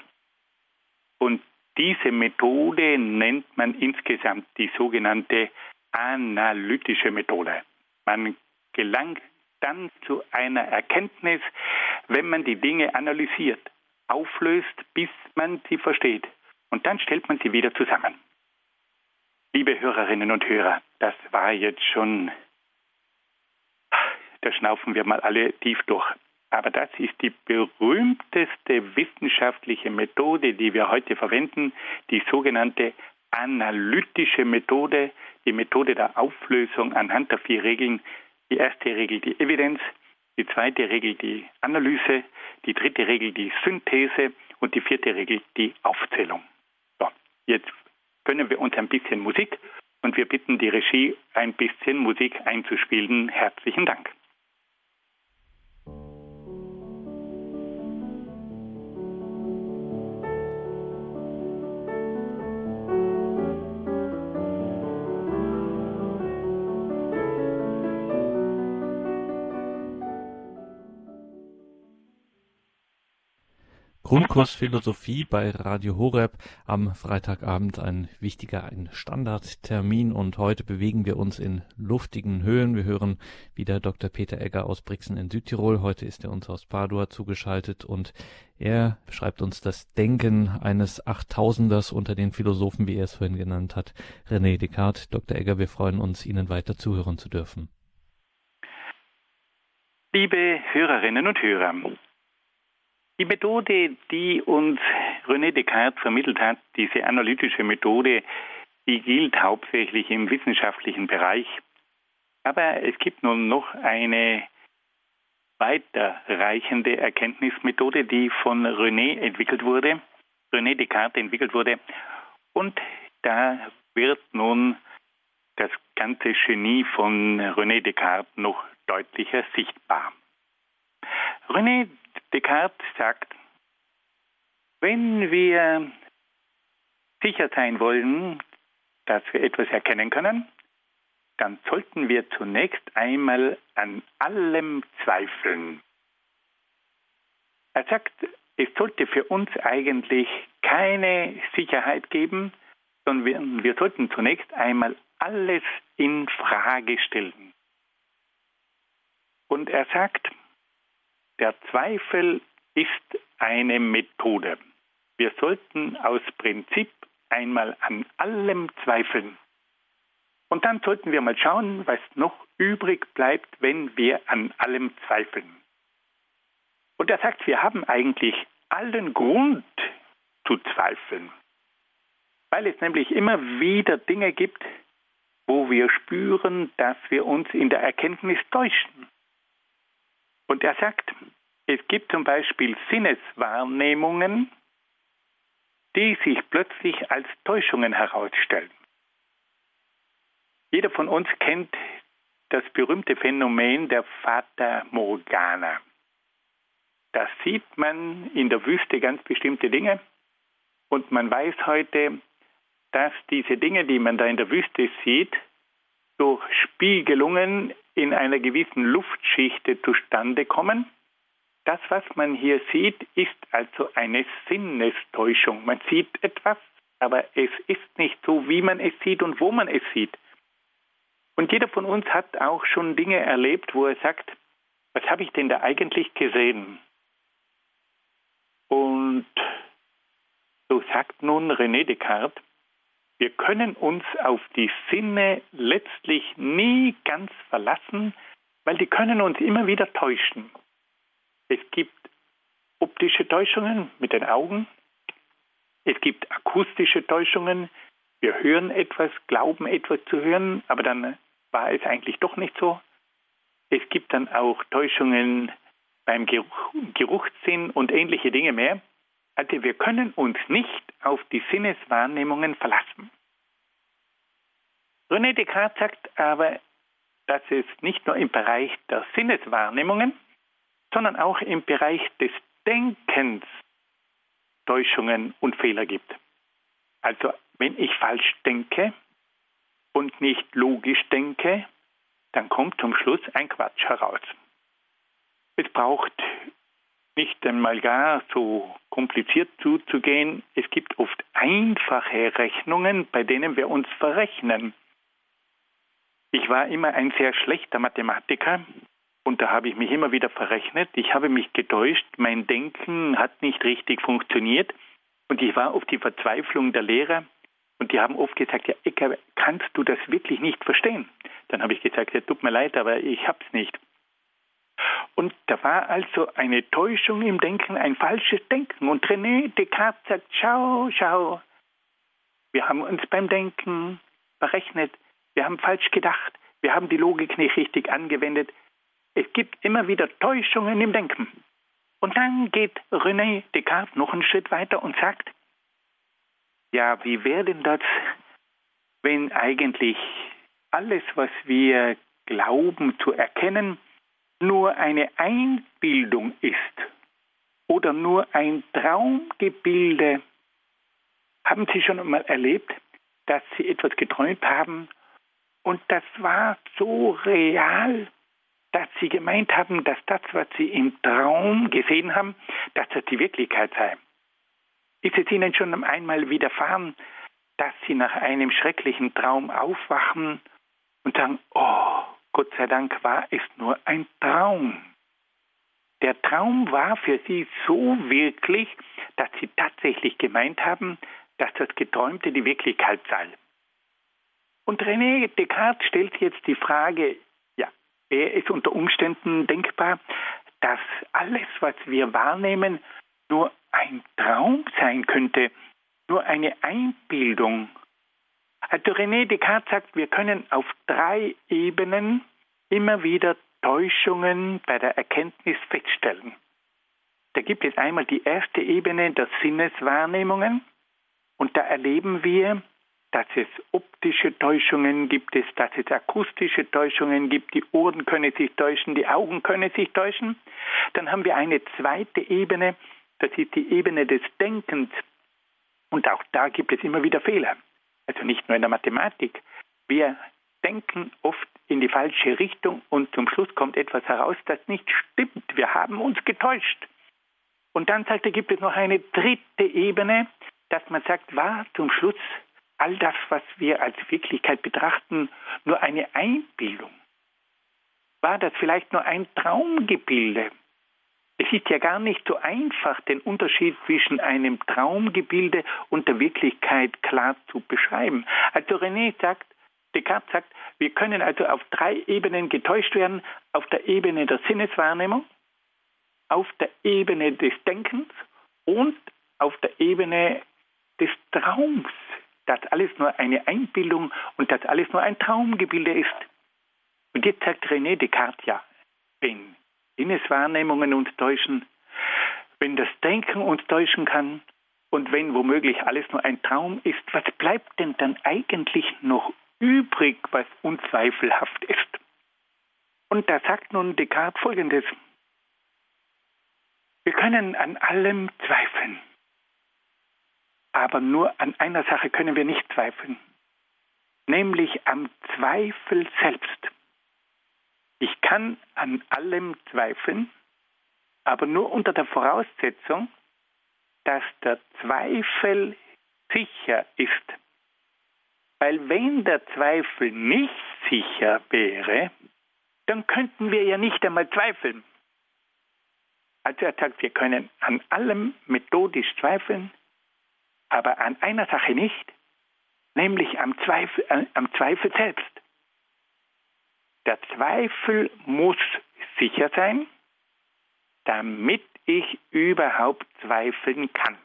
Und diese Methode nennt man insgesamt die sogenannte analytische Methode. Man gelangt dann zu einer Erkenntnis, wenn man die Dinge analysiert, auflöst, bis man sie versteht. Und dann stellt man sie wieder zusammen. Liebe Hörerinnen und Hörer, das war jetzt schon, da schnaufen wir mal alle tief durch. Aber das ist die berühmteste wissenschaftliche Methode, die wir heute verwenden, die sogenannte analytische Methode, die Methode der Auflösung anhand der vier Regeln. Die erste Regel die Evidenz, die zweite Regel die Analyse, die dritte Regel die Synthese und die vierte Regel die Aufzählung. So, jetzt gönnen wir uns ein bisschen Musik und wir bitten die Regie, ein bisschen Musik einzuspielen. Herzlichen Dank. Grundkurs Philosophie bei Radio Horeb am Freitagabend ein wichtiger, ein Standardtermin und heute bewegen wir uns in luftigen Höhen. Wir hören wieder Dr. Peter Egger aus Brixen in Südtirol. Heute ist er uns aus Padua zugeschaltet und er beschreibt uns das Denken eines Achttausenders unter den Philosophen, wie er es vorhin genannt hat, René Descartes. Dr. Egger, wir freuen uns, Ihnen weiter zuhören zu dürfen. Liebe Hörerinnen und Hörer, die Methode, die uns René Descartes vermittelt hat, diese analytische Methode, die gilt hauptsächlich im wissenschaftlichen Bereich. Aber es gibt nun noch eine weiterreichende Erkenntnismethode, die von René entwickelt wurde, René Descartes entwickelt wurde. Und da wird nun das ganze Genie von René Descartes noch deutlicher sichtbar. René Descartes sagt, wenn wir sicher sein wollen, dass wir etwas erkennen können, dann sollten wir zunächst einmal an allem zweifeln. Er sagt, es sollte für uns eigentlich keine Sicherheit geben, sondern wir, wir sollten zunächst einmal alles in Frage stellen. Und er sagt, der Zweifel ist eine Methode. Wir sollten aus Prinzip einmal an allem zweifeln. Und dann sollten wir mal schauen, was noch übrig bleibt, wenn wir an allem zweifeln. Und er sagt, wir haben eigentlich allen Grund zu zweifeln, weil es nämlich immer wieder Dinge gibt, wo wir spüren, dass wir uns in der Erkenntnis täuschen. Und er sagt, es gibt zum Beispiel Sinneswahrnehmungen, die sich plötzlich als Täuschungen herausstellen. Jeder von uns kennt das berühmte Phänomen der Fata Morgana. Da sieht man in der Wüste ganz bestimmte Dinge und man weiß heute, dass diese Dinge, die man da in der Wüste sieht, durch Spiegelungen in einer gewissen Luftschichte zustande kommen. Das, was man hier sieht, ist also eine Sinnestäuschung. Man sieht etwas, aber es ist nicht so, wie man es sieht und wo man es sieht. Und jeder von uns hat auch schon Dinge erlebt, wo er sagt, was habe ich denn da eigentlich gesehen? Und so sagt nun René Descartes, wir können uns auf die Sinne letztlich nie ganz verlassen, weil die können uns immer wieder täuschen. Es gibt optische Täuschungen mit den Augen. Es gibt akustische Täuschungen. Wir hören etwas, glauben etwas zu hören, aber dann war es eigentlich doch nicht so. Es gibt dann auch Täuschungen beim Geruch, Geruchssinn und ähnliche Dinge mehr. Also wir können uns nicht auf die Sinneswahrnehmungen verlassen. René Descartes sagt aber, dass es nicht nur im Bereich der Sinneswahrnehmungen, sondern auch im Bereich des Denkens Täuschungen und Fehler gibt. Also wenn ich falsch denke und nicht logisch denke, dann kommt zum Schluss ein Quatsch heraus. Es braucht nicht einmal gar so kompliziert zuzugehen. Es gibt oft einfache Rechnungen, bei denen wir uns verrechnen. Ich war immer ein sehr schlechter Mathematiker und da habe ich mich immer wieder verrechnet. Ich habe mich getäuscht, mein Denken hat nicht richtig funktioniert und ich war auf die Verzweiflung der Lehrer und die haben oft gesagt, ja, Ecker, kannst du das wirklich nicht verstehen? Dann habe ich gesagt, ja, tut mir leid, aber ich hab's nicht. Und da war also eine Täuschung im Denken, ein falsches Denken. Und René Descartes sagt, schau, schau, wir haben uns beim Denken verrechnet, wir haben falsch gedacht, wir haben die Logik nicht richtig angewendet. es gibt immer wieder Täuschungen im Denken. Und dann geht René Descartes noch einen Schritt weiter und sagt, ja, wie wäre denn das, wenn eigentlich alles, was wir glauben zu erkennen, nur eine Einbildung ist oder nur ein Traumgebilde. Haben Sie schon einmal erlebt, dass Sie etwas geträumt haben und das war so real, dass Sie gemeint haben, dass das, was Sie im Traum gesehen haben, dass das die Wirklichkeit sei? Ist es Ihnen schon einmal widerfahren, dass Sie nach einem schrecklichen Traum aufwachen und sagen, oh, Gott sei Dank war es nur ein Traum. Der Traum war für Sie so wirklich, dass Sie tatsächlich gemeint haben, dass das Geträumte die Wirklichkeit sei. Und René Descartes stellt jetzt die Frage, ja, wäre es unter Umständen denkbar, dass alles, was wir wahrnehmen, nur ein Traum sein könnte, nur eine Einbildung. Also René Descartes sagt, wir können auf drei Ebenen immer wieder Täuschungen bei der Erkenntnis feststellen. Da gibt es einmal die erste Ebene der Sinneswahrnehmungen und da erleben wir, dass es optische Täuschungen gibt, dass es akustische Täuschungen gibt, die Ohren können sich täuschen, die Augen können sich täuschen. Dann haben wir eine zweite Ebene, das ist die Ebene des Denkens. Und auch da gibt es immer wieder Fehler. Also nicht nur in der Mathematik. Wir denken oft in die falsche Richtung und zum Schluss kommt etwas heraus, das nicht stimmt. Wir haben uns getäuscht. Und dann sagt er, gibt es noch eine dritte Ebene, dass man sagt, war zum Schluss all das, was wir als Wirklichkeit betrachten, nur eine Einbildung? War das vielleicht nur ein Traumgebilde? Es ist ja gar nicht so einfach, den Unterschied zwischen einem Traumgebilde und der Wirklichkeit klar zu beschreiben. Also René sagt, Descartes sagt, wir können also auf drei Ebenen getäuscht werden. Auf der Ebene der Sinneswahrnehmung, auf der Ebene des Denkens und auf der Ebene des Traums. Dass alles nur eine Einbildung und dass alles nur ein Traumgebilde ist. Und jetzt sagt René Descartes ja, wenn Sinneswahrnehmungen uns täuschen, wenn das Denken uns täuschen kann und wenn womöglich alles nur ein Traum ist, was bleibt denn dann eigentlich noch übrig, was unzweifelhaft ist? Und da sagt nun Descartes Folgendes. Wir können an allem zweifeln, aber nur an einer Sache können wir nicht zweifeln, nämlich am Zweifel selbst. Ich kann an allem zweifeln, aber nur unter der Voraussetzung, dass der Zweifel sicher ist. Weil wenn der Zweifel nicht sicher wäre, dann könnten wir ja nicht einmal zweifeln. Also er sagt, wir können an allem methodisch zweifeln, aber an einer Sache nicht, nämlich am Zweifel, äh, am Zweifel selbst. Der Zweifel muss sicher sein, damit ich überhaupt zweifeln kann.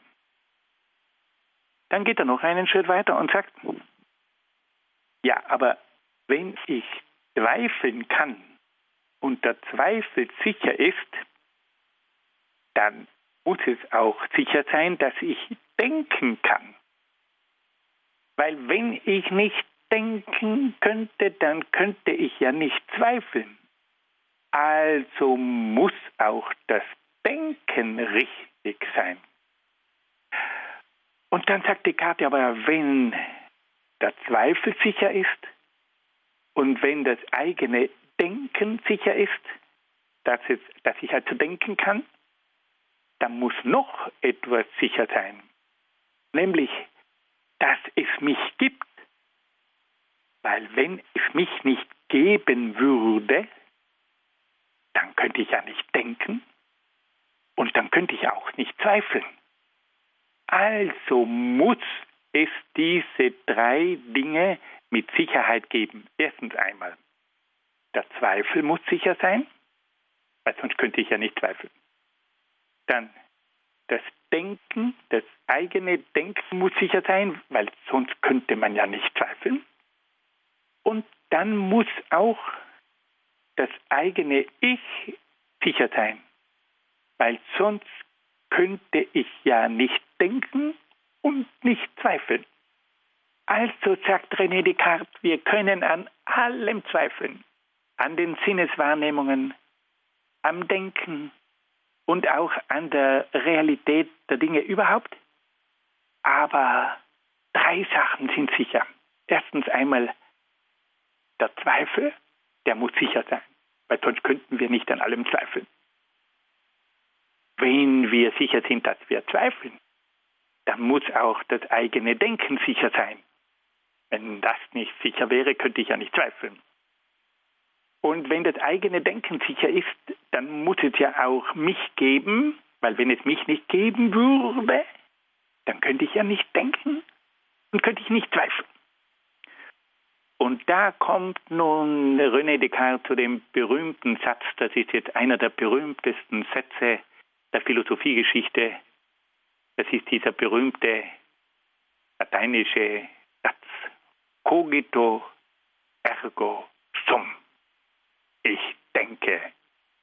Dann geht er noch einen Schritt weiter und sagt, ja, aber wenn ich zweifeln kann und der Zweifel sicher ist, dann muss es auch sicher sein, dass ich denken kann. Weil wenn ich nicht denken könnte, dann könnte ich ja nicht zweifeln. Also muss auch das Denken richtig sein. Und dann sagt Descartes, aber wenn der Zweifel sicher ist und wenn das eigene Denken sicher ist, dass, es, dass ich also denken kann, dann muss noch etwas sicher sein, nämlich, dass es mich gibt. Weil wenn es mich nicht geben würde, dann könnte ich ja nicht denken und dann könnte ich auch nicht zweifeln. Also muss es diese drei Dinge mit Sicherheit geben. Erstens einmal, der Zweifel muss sicher sein, weil sonst könnte ich ja nicht zweifeln. Dann das Denken, das eigene Denken muss sicher sein, weil sonst könnte man ja nicht zweifeln. Und dann muss auch das eigene Ich sicher sein, weil sonst könnte ich ja nicht denken und nicht zweifeln. Also sagt René Descartes, wir können an allem zweifeln, an den Sinneswahrnehmungen, am Denken und auch an der Realität der Dinge überhaupt. Aber drei Sachen sind sicher. Erstens einmal der Zweifel, der muss sicher sein, weil sonst könnten wir nicht an allem zweifeln. Wenn wir sicher sind, dass wir zweifeln, dann muss auch das eigene Denken sicher sein. Wenn das nicht sicher wäre, könnte ich ja nicht zweifeln. Und wenn das eigene Denken sicher ist, dann muss es ja auch mich geben, weil wenn es mich nicht geben würde, dann könnte ich ja nicht denken und könnte ich nicht zweifeln. Und da kommt nun René Descartes zu dem berühmten Satz, das ist jetzt einer der berühmtesten Sätze der Philosophiegeschichte. Das ist dieser berühmte lateinische Satz. Cogito ergo sum. Ich denke,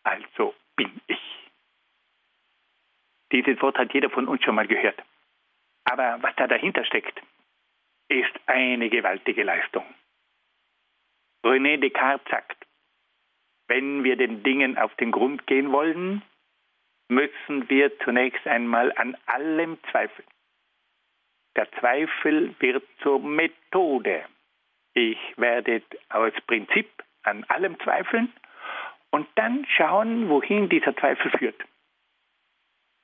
also bin ich. Dieses Wort hat jeder von uns schon mal gehört. Aber was da dahinter steckt, ist eine gewaltige Leistung. René Descartes sagt, wenn wir den Dingen auf den Grund gehen wollen, müssen wir zunächst einmal an allem zweifeln. Der Zweifel wird zur Methode. Ich werde aus Prinzip an allem zweifeln und dann schauen, wohin dieser Zweifel führt.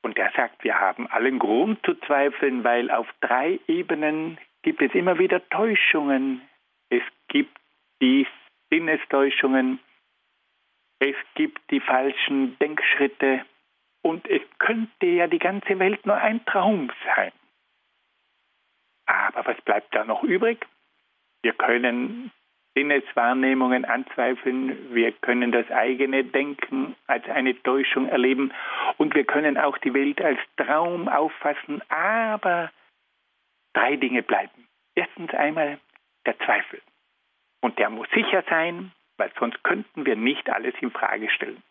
Und er sagt, wir haben allen Grund zu zweifeln, weil auf drei Ebenen gibt es immer wieder Täuschungen. Es gibt die Sinnestäuschungen, es gibt die falschen Denkschritte und es könnte ja die ganze Welt nur ein Traum sein. Aber was bleibt da noch übrig? Wir können Sinneswahrnehmungen anzweifeln, wir können das eigene Denken als eine Täuschung erleben und wir können auch die Welt als Traum auffassen, aber drei Dinge bleiben. Erstens einmal der Zweifel. Und der muss sicher sein, weil sonst könnten wir nicht alles in Frage stellen.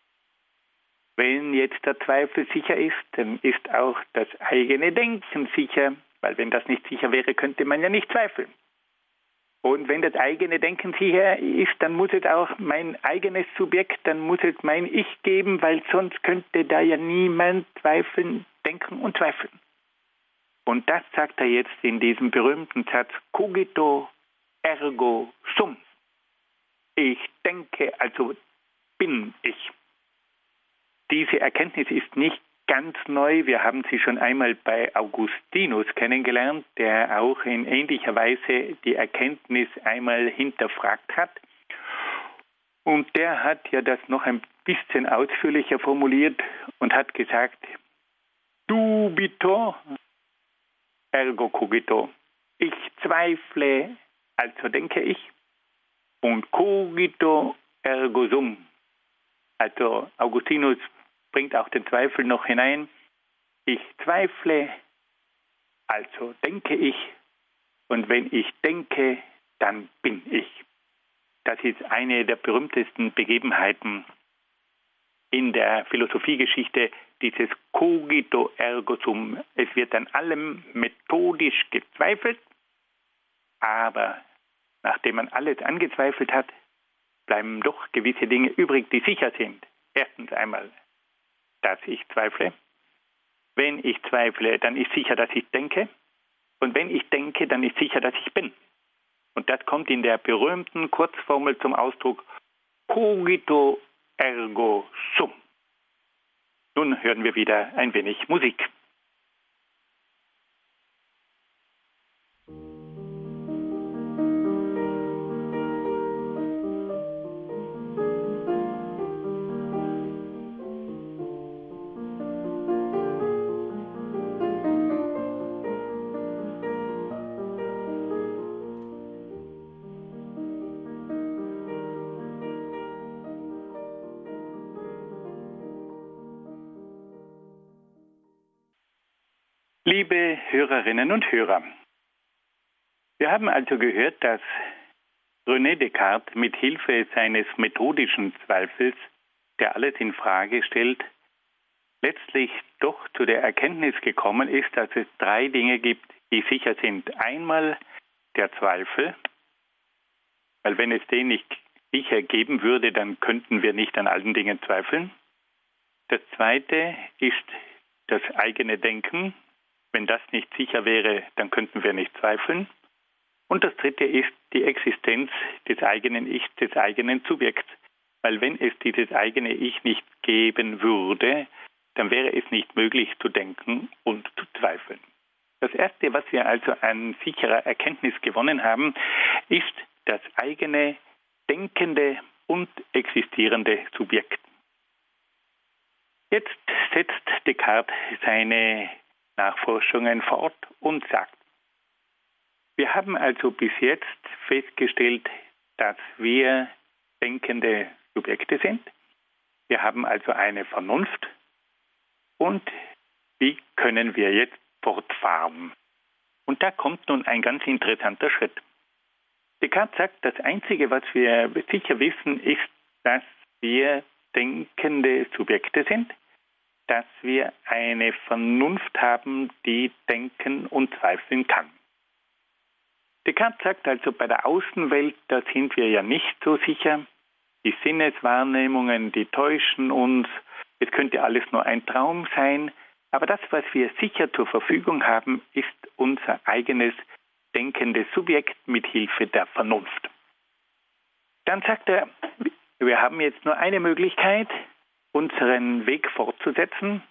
Wenn jetzt der Zweifel sicher ist, dann ist auch das eigene Denken sicher, weil wenn das nicht sicher wäre, könnte man ja nicht zweifeln. Und wenn das eigene Denken sicher ist, dann muss es auch mein eigenes Subjekt, dann muss es mein Ich geben, weil sonst könnte da ja niemand zweifeln, denken und zweifeln. Und das sagt er jetzt in diesem berühmten Satz, cogito ergo sum. Ich denke, also bin ich. Diese Erkenntnis ist nicht ganz neu. Wir haben sie schon einmal bei Augustinus kennengelernt, der auch in ähnlicher Weise die Erkenntnis einmal hinterfragt hat. Und der hat ja das noch ein bisschen ausführlicher formuliert und hat gesagt, dubito ergo cogito. Ich zweifle, also denke ich. Und cogito ergo sum. Also Augustinus bringt auch den Zweifel noch hinein. Ich zweifle, also denke ich. Und wenn ich denke, dann bin ich. Das ist eine der berühmtesten Begebenheiten in der Philosophiegeschichte, dieses cogito ergo sum. Es wird an allem methodisch gezweifelt, aber nachdem man alles angezweifelt hat, bleiben doch gewisse Dinge übrig, die sicher sind. Erstens einmal, dass ich zweifle. Wenn ich zweifle, dann ist sicher, dass ich denke. Und wenn ich denke, dann ist sicher, dass ich bin. Und das kommt in der berühmten Kurzformel zum Ausdruck cogito ergo sum. Nun hören wir wieder ein wenig Musik. Liebe Hörerinnen und Hörer, wir haben also gehört, dass René Descartes mit Hilfe seines methodischen Zweifels, der alles in Frage stellt, letztlich doch zu der Erkenntnis gekommen ist, dass es drei Dinge gibt, die sicher sind. Einmal der Zweifel, weil wenn es den nicht sicher geben würde, dann könnten wir nicht an allen Dingen zweifeln. Das zweite ist das eigene Denken. Wenn das nicht sicher wäre, dann könnten wir nicht zweifeln. Und das dritte ist die Existenz des eigenen Ichs, des eigenen Subjekts. Weil wenn es dieses eigene Ich nicht geben würde, dann wäre es nicht möglich zu denken und zu zweifeln. Das Erste, was wir also an sicherer Erkenntnis gewonnen haben, ist das eigene denkende und existierende Subjekt. Jetzt setzt Descartes seine Nachforschungen fort und sagt, wir haben also bis jetzt festgestellt, dass wir denkende Subjekte sind. Wir haben also eine Vernunft und wie können wir jetzt fortfahren? Und da kommt nun ein ganz interessanter Schritt. Descartes sagt, das Einzige, was wir sicher wissen, ist, dass wir denkende Subjekte sind, dass wir eine Vernunft haben, die denken und zweifeln kann. Descartes sagt also, bei der Außenwelt, da sind wir ja nicht so sicher. Die Sinneswahrnehmungen, die täuschen uns. Es könnte alles nur ein Traum sein. Aber das, was wir sicher zur Verfügung haben, ist unser eigenes denkendes Subjekt mit Hilfe der Vernunft. Dann sagt er, wir haben jetzt nur eine Möglichkeit, unseren Weg fortzusetzen,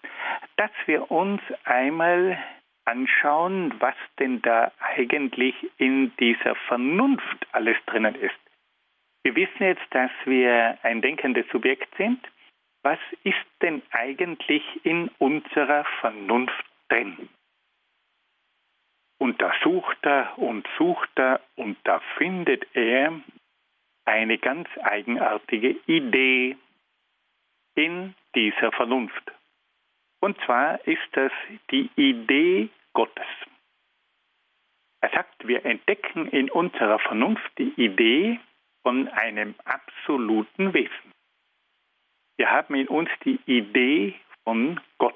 dass wir uns einmal anschauen, was denn da eigentlich in dieser Vernunft alles drinnen ist. Wir wissen jetzt, dass wir ein denkendes Subjekt sind. Was ist denn eigentlich in unserer Vernunft drin? Und da sucht er und sucht er und da findet er eine ganz eigenartige Idee in dieser Vernunft. Und zwar ist das die Idee Gottes. Er sagt, wir entdecken in unserer Vernunft die Idee von einem absoluten Wesen. Wir haben in uns die Idee von Gott.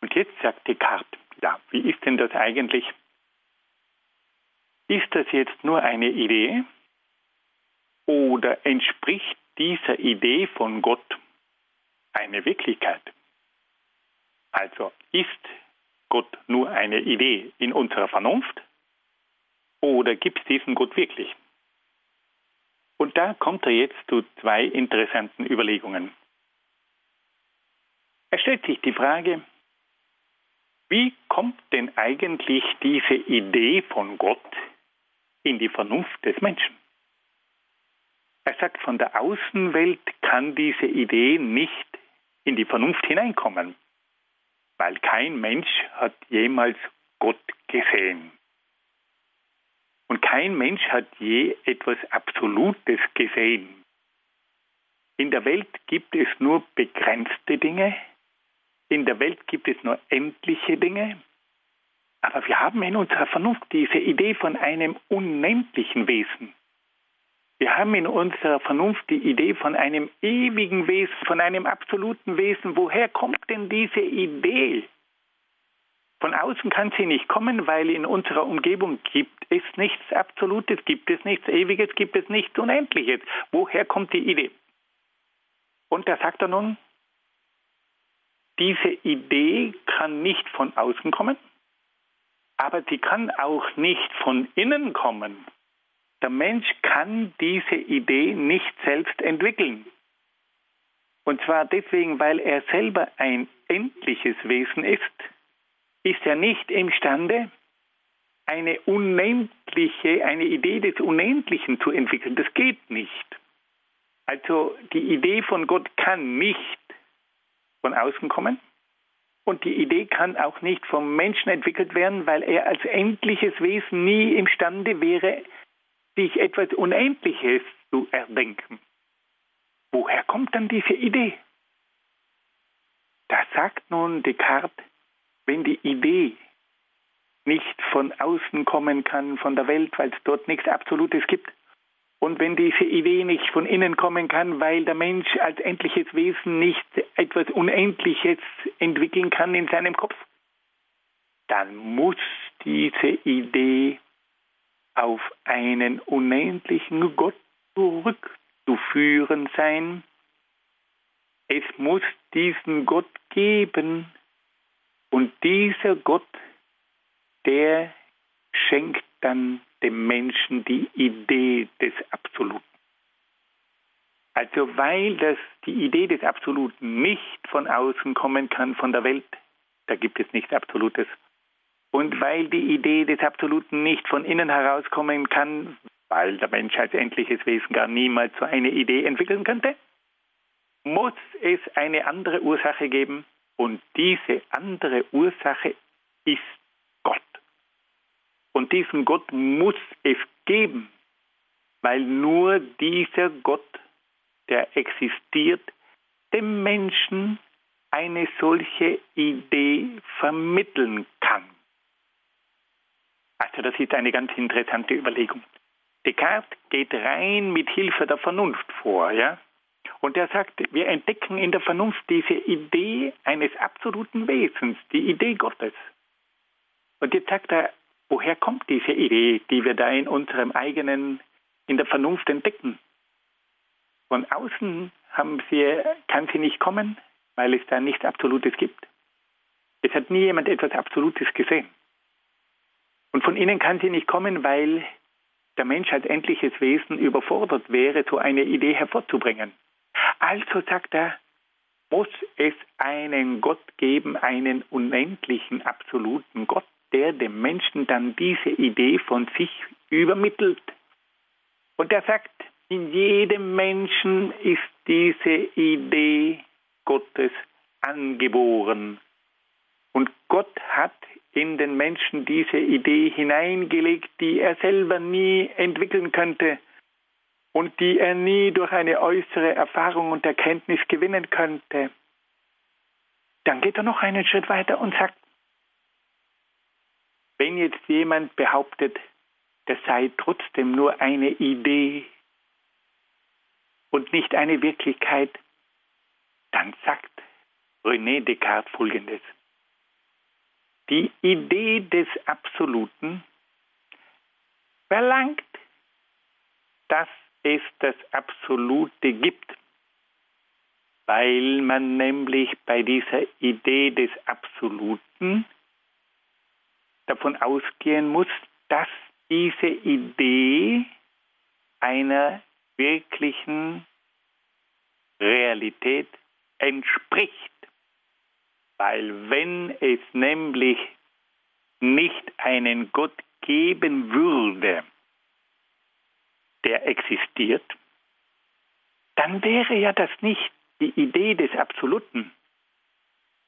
Und jetzt sagt Descartes, ja, wie ist denn das eigentlich? Ist das jetzt nur eine Idee oder entspricht dieser Idee von Gott eine Wirklichkeit? Also ist Gott nur eine Idee in unserer Vernunft oder gibt es diesen Gott wirklich? Und da kommt er jetzt zu zwei interessanten Überlegungen. Er stellt sich die Frage, wie kommt denn eigentlich diese Idee von Gott in die Vernunft des Menschen? Er sagt, von der Außenwelt kann diese Idee nicht in die Vernunft hineinkommen, weil kein Mensch hat jemals Gott gesehen. Und kein Mensch hat je etwas Absolutes gesehen. In der Welt gibt es nur begrenzte Dinge, in der Welt gibt es nur endliche Dinge, aber wir haben in unserer Vernunft diese Idee von einem unendlichen Wesen. Wir haben in unserer Vernunft die Idee von einem ewigen Wesen, von einem absoluten Wesen. Woher kommt denn diese Idee? Von außen kann sie nicht kommen, weil in unserer Umgebung gibt es nichts Absolutes, gibt es nichts Ewiges, gibt es nichts Unendliches. Woher kommt die Idee? Und da sagt er nun, diese Idee kann nicht von außen kommen, aber sie kann auch nicht von innen kommen. Der Mensch kann diese Idee nicht selbst entwickeln. Und zwar deswegen, weil er selber ein endliches Wesen ist, ist er nicht imstande, eine unendliche, eine Idee des Unendlichen zu entwickeln. Das geht nicht. Also die Idee von Gott kann nicht von außen kommen. Und die Idee kann auch nicht vom Menschen entwickelt werden, weil er als endliches Wesen nie imstande wäre, sich etwas Unendliches zu erdenken. Woher kommt dann diese Idee? Da sagt nun Descartes, wenn die Idee nicht von außen kommen kann, von der Welt, weil es dort nichts Absolutes gibt. Und wenn diese Idee nicht von innen kommen kann, weil der Mensch als endliches Wesen nicht etwas Unendliches entwickeln kann in seinem Kopf, dann muss diese Idee auf einen unendlichen Gott zurückzuführen sein. Es muss diesen Gott geben und dieser Gott, der schenkt dann dem Menschen die Idee des Absoluten. Also weil das die Idee des Absoluten nicht von außen kommen kann, von der Welt, da gibt es nichts Absolutes. Und weil die Idee des Absoluten nicht von innen herauskommen kann, weil der Mensch als endliches Wesen gar niemals so eine Idee entwickeln könnte, muss es eine andere Ursache geben und diese andere Ursache ist Gott. Und diesen Gott muss es geben, weil nur dieser Gott, der existiert, dem Menschen eine solche Idee vermitteln kann. Also das ist eine ganz interessante Überlegung. Descartes geht rein mit Hilfe der Vernunft vor, ja? Und er sagt, wir entdecken in der Vernunft diese Idee eines absoluten Wesens, die Idee Gottes. Und jetzt sagt er, woher kommt diese Idee, die wir da in unserem eigenen, in der Vernunft entdecken? Von außen sie, kann sie nicht kommen, weil es da nichts Absolutes gibt. Es hat nie jemand etwas Absolutes gesehen. Und von innen kann sie nicht kommen, weil der Mensch als endliches Wesen überfordert wäre, so eine Idee hervorzubringen. Also sagt er, muss es einen Gott geben, einen unendlichen, absoluten Gott, der dem Menschen dann diese Idee von sich übermittelt. Und er sagt, in jedem Menschen ist diese Idee Gottes angeboren. Und Gott hat in den Menschen diese Idee hineingelegt, die er selber nie entwickeln könnte und die er nie durch eine äußere Erfahrung und Erkenntnis gewinnen könnte. Dann geht er noch einen Schritt weiter und sagt, wenn jetzt jemand behauptet, das sei trotzdem nur eine Idee und nicht eine Wirklichkeit, dann sagt René Descartes Folgendes. Die Idee des Absoluten verlangt, dass es das Absolute gibt, weil man nämlich bei dieser Idee des Absoluten davon ausgehen muss, dass diese Idee einer wirklichen Realität entspricht. Weil wenn es nämlich nicht einen Gott geben würde, der existiert, dann wäre ja das nicht die Idee des Absoluten.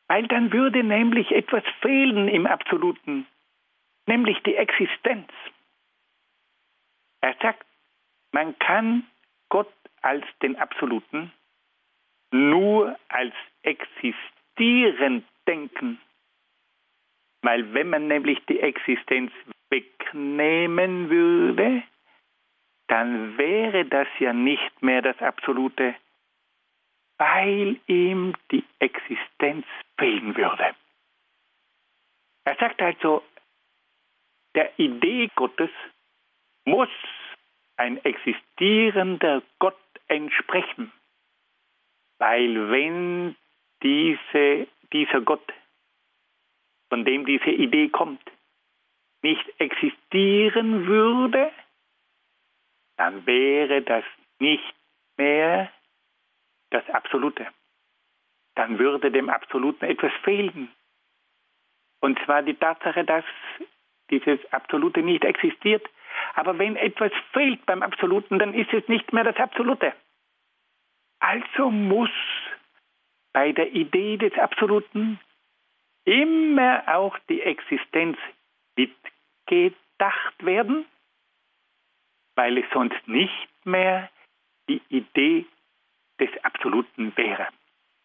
Weil dann würde nämlich etwas fehlen im Absoluten, nämlich die Existenz. Er sagt, man kann Gott als den Absoluten nur als existierend denken. Weil wenn man nämlich die Existenz wegnehmen würde, dann wäre das ja nicht mehr das Absolute, weil ihm die Existenz fehlen würde. Er sagt also, der Idee Gottes muss ein existierender Gott entsprechen, weil wenn diese, dieser Gott, von dem diese Idee kommt, nicht existieren würde, dann wäre das nicht mehr das Absolute. Dann würde dem Absoluten etwas fehlen. Und zwar die Tatsache, dass dieses Absolute nicht existiert. Aber wenn etwas fehlt beim Absoluten, dann ist es nicht mehr das Absolute. Also muss bei der Idee des Absoluten immer auch die Existenz mitgedacht werden weil es sonst nicht mehr die Idee des Absoluten wäre.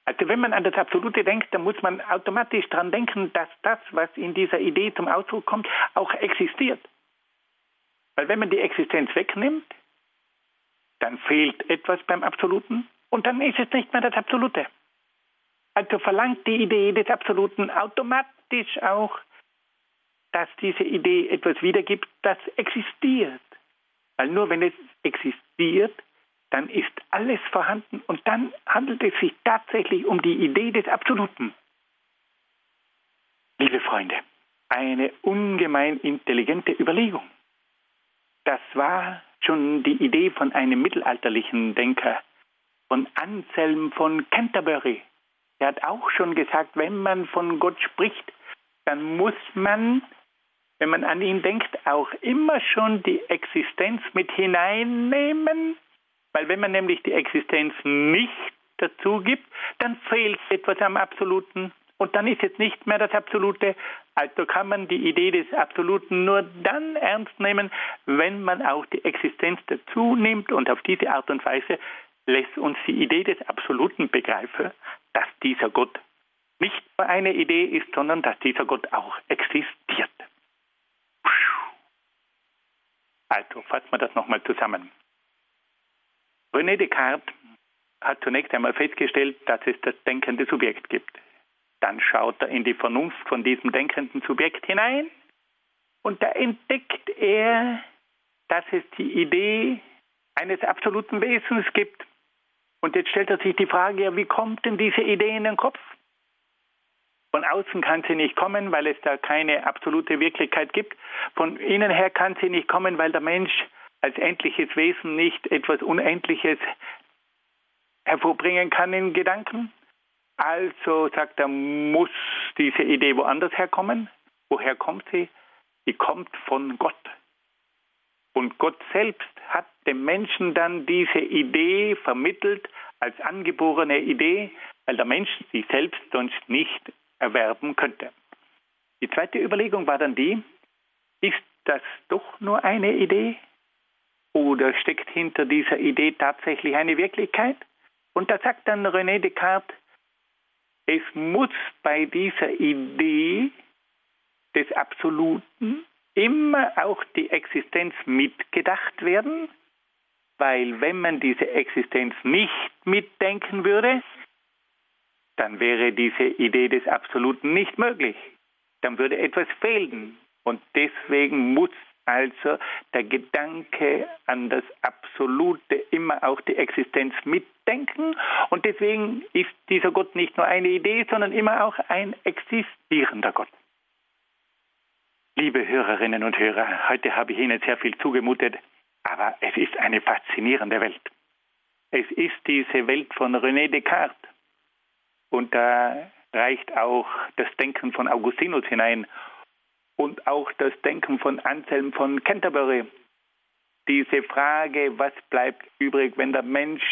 Also wenn man an das Absolute denkt, dann muss man automatisch daran denken, dass das, was in dieser Idee zum Ausdruck kommt, auch existiert. Weil wenn man die Existenz wegnimmt, dann fehlt etwas beim Absoluten und dann ist es nicht mehr das Absolute. Also verlangt die Idee des Absoluten automatisch auch, dass diese Idee etwas wiedergibt, das existiert. Weil nur wenn es existiert, dann ist alles vorhanden und dann handelt es sich tatsächlich um die Idee des Absoluten. Liebe Freunde, eine ungemein intelligente Überlegung. Das war schon die Idee von einem mittelalterlichen Denker, von Anselm von Canterbury. Er hat auch schon gesagt, wenn man von Gott spricht, dann muss man, wenn man an ihn denkt, auch immer schon die Existenz mit hineinnehmen. Weil wenn man nämlich die Existenz nicht dazu gibt, dann fehlt etwas am Absoluten. Und dann ist es nicht mehr das Absolute. Also kann man die Idee des Absoluten nur dann ernst nehmen, wenn man auch die Existenz dazu nimmt und auf diese Art und Weise lässt uns die Idee des Absoluten begreifen, dass dieser Gott nicht nur eine Idee ist, sondern dass dieser Gott auch existiert. Also fassen wir das nochmal zusammen. René Descartes hat zunächst einmal festgestellt, dass es das denkende Subjekt gibt. Dann schaut er in die Vernunft von diesem denkenden Subjekt hinein und da entdeckt er, dass es die Idee eines absoluten Wesens gibt. Und jetzt stellt er sich die Frage, ja, wie kommt denn diese Idee in den Kopf? Von außen kann sie nicht kommen, weil es da keine absolute Wirklichkeit gibt. Von innen her kann sie nicht kommen, weil der Mensch als endliches Wesen nicht etwas Unendliches hervorbringen kann in Gedanken. Also sagt er, muss diese Idee woanders herkommen. Woher kommt sie? Sie kommt von Gott. Und Gott selbst hat dem Menschen dann diese Idee vermittelt als angeborene Idee, weil der Mensch sie selbst sonst nicht erwerben könnte. Die zweite Überlegung war dann die, ist das doch nur eine Idee? Oder steckt hinter dieser Idee tatsächlich eine Wirklichkeit? Und da sagt dann René Descartes, es muss bei dieser Idee des Absoluten immer auch die Existenz mitgedacht werden, weil wenn man diese Existenz nicht mitdenken würde, dann wäre diese Idee des Absoluten nicht möglich. Dann würde etwas fehlen. Und deswegen muss also der Gedanke an das Absolute immer auch die Existenz mitdenken. Und deswegen ist dieser Gott nicht nur eine Idee, sondern immer auch ein existierender Gott. Liebe Hörerinnen und Hörer, heute habe ich Ihnen sehr viel zugemutet, aber es ist eine faszinierende Welt. Es ist diese Welt von René Descartes. Und da reicht auch das Denken von Augustinus hinein und auch das Denken von Anselm von Canterbury. Diese Frage, was bleibt übrig, wenn der Mensch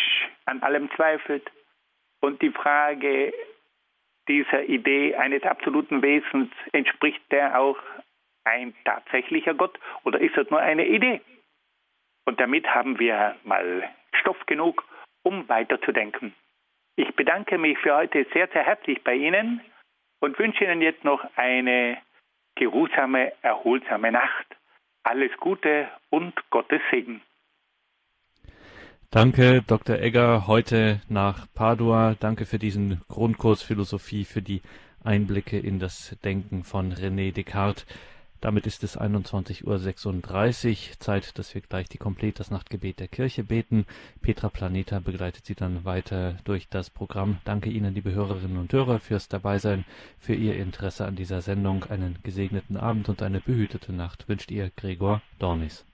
an allem zweifelt? Und die Frage dieser Idee eines absoluten Wesens, entspricht der auch ein tatsächlicher Gott oder ist das nur eine Idee? Und damit haben wir mal Stoff genug, um weiterzudenken. Ich bedanke mich für heute sehr, sehr herzlich bei Ihnen und wünsche Ihnen jetzt noch eine geruhsame, erholsame Nacht. Alles Gute und Gottes Segen. Danke, Dr. Egger, heute nach Padua. Danke für diesen Grundkurs Philosophie, für die Einblicke in das Denken von René Descartes. Damit ist es 21.36 Uhr, Zeit, dass wir gleich die Komplett das Nachtgebet der Kirche beten. Petra Planeta begleitet Sie dann weiter durch das Programm. Danke Ihnen, liebe Hörerinnen und Hörer, fürs Dabeisein, für Ihr Interesse an dieser Sendung. Einen gesegneten Abend und eine behütete Nacht wünscht Ihr Gregor Dornis.